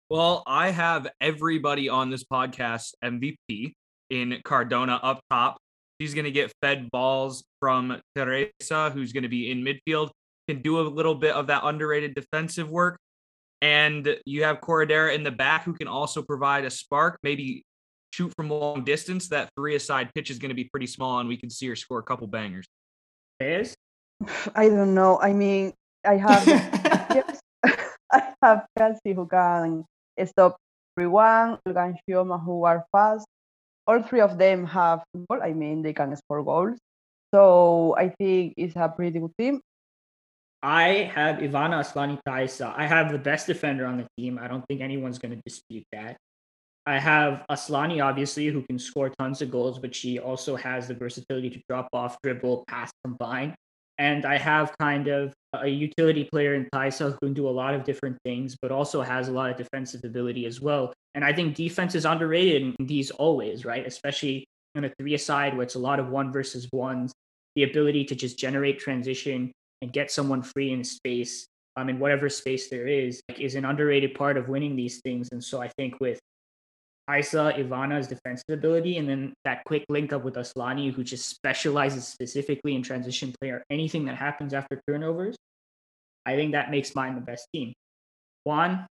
Speaker 5: Well, I have everybody on this podcast MVP in Cardona up top. She's going to get fed balls from Teresa, who's going to be in midfield, can do a little bit of that underrated defensive work. And you have Corredera in the back, who can also provide a spark, maybe shoot from long distance. That three aside pitch is going to be pretty small, and we can see her score a couple bangers.
Speaker 1: Reyes?
Speaker 3: I don't know. I mean, I have *laughs* yes, *laughs* I have Kelsey who can stop everyone, Olga and Chioma who are fast. All three of them have goal. I mean, they can score goals. So I think it's a pretty good team.
Speaker 1: I have Ivana Asllani Thaisa. I have the best defender on the team. I don't think anyone's going to dispute that. I have Asllani, obviously, who can score tons of goals, but she also has the versatility to drop off, dribble, pass, combine. And I have kind of a utility player in Thaisa who can do a lot of different things, but also has a lot of defensive ability as well. And I think defense is underrated in these always, right? Especially in a three aside where it's a lot of one versus ones, the ability to just generate transition and get someone free in space, um, in whatever space there is, like, is an underrated part of winning these things. And so I think with Isa Ivana's defensive ability, and then that quick link up with Asllani, who just specializes specifically in transition play or anything that happens after turnovers. I think that makes mine the best team. Juan?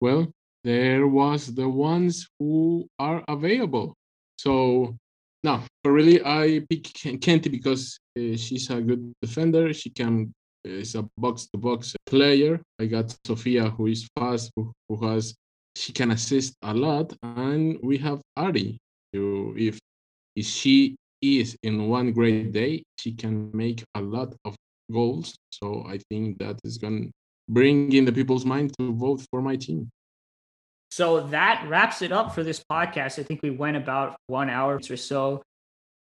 Speaker 4: Well, there was the ones who are available. So now, for really, I pick Kenti because uh, she's a good defender. She can is a box to box player. I got Sofia, who is fast, who, who has she can assist a lot, and we have Ari. Who, if if she is in one great day, she can make a lot of goals. So I think that is going to bring in the people's mind to vote for my team.
Speaker 1: So that wraps it up for this podcast. I think we went about one hour or so.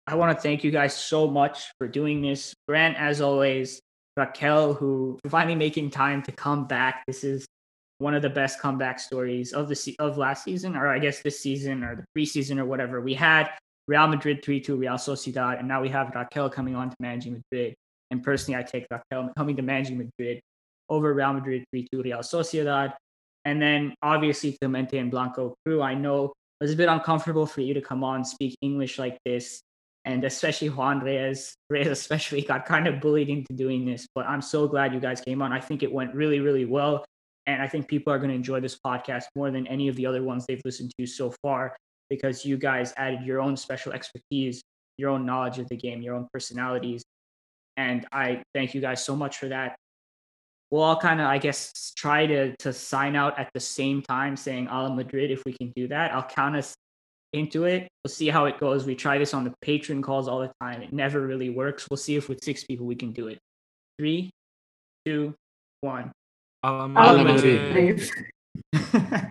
Speaker 1: I want to thank you guys so much for doing this. Grant, as always, Raquel, who finally making time to come back. This is one of the best comeback stories of the se- of last season, or I guess this season or the preseason or whatever. We had Real Madrid 3 2 Real Sociedad, and now we have Raquel coming on to managing Madrid. And personally, I take Raquel coming to managing Madrid over Real Madrid 3 2 Real Sociedad. And then obviously Mente en Blanco crew. I know it was a bit uncomfortable for you to come on, speak English like this. And especially Juan Reyes, Reyes especially *laughs* got kind of bullied into doing this. But I'm so glad you guys came on. I think it went really, really well. And I think people are going to enjoy this podcast more than any of the other ones they've listened to so far because you guys added your own special expertise, your own knowledge of the game, your own personalities. And I thank you guys so much for that. We'll all kind of, I guess, try to to sign out at the same time saying Hala Madrid if we can do that. I'll count us into it. We'll see how it goes. We try this on the Patreon calls all the time. It never really works. We'll see if with six people we can do it. Three, two, one.
Speaker 5: Um,
Speaker 4: Hala Madrid.
Speaker 2: Thanks. *laughs* *laughs*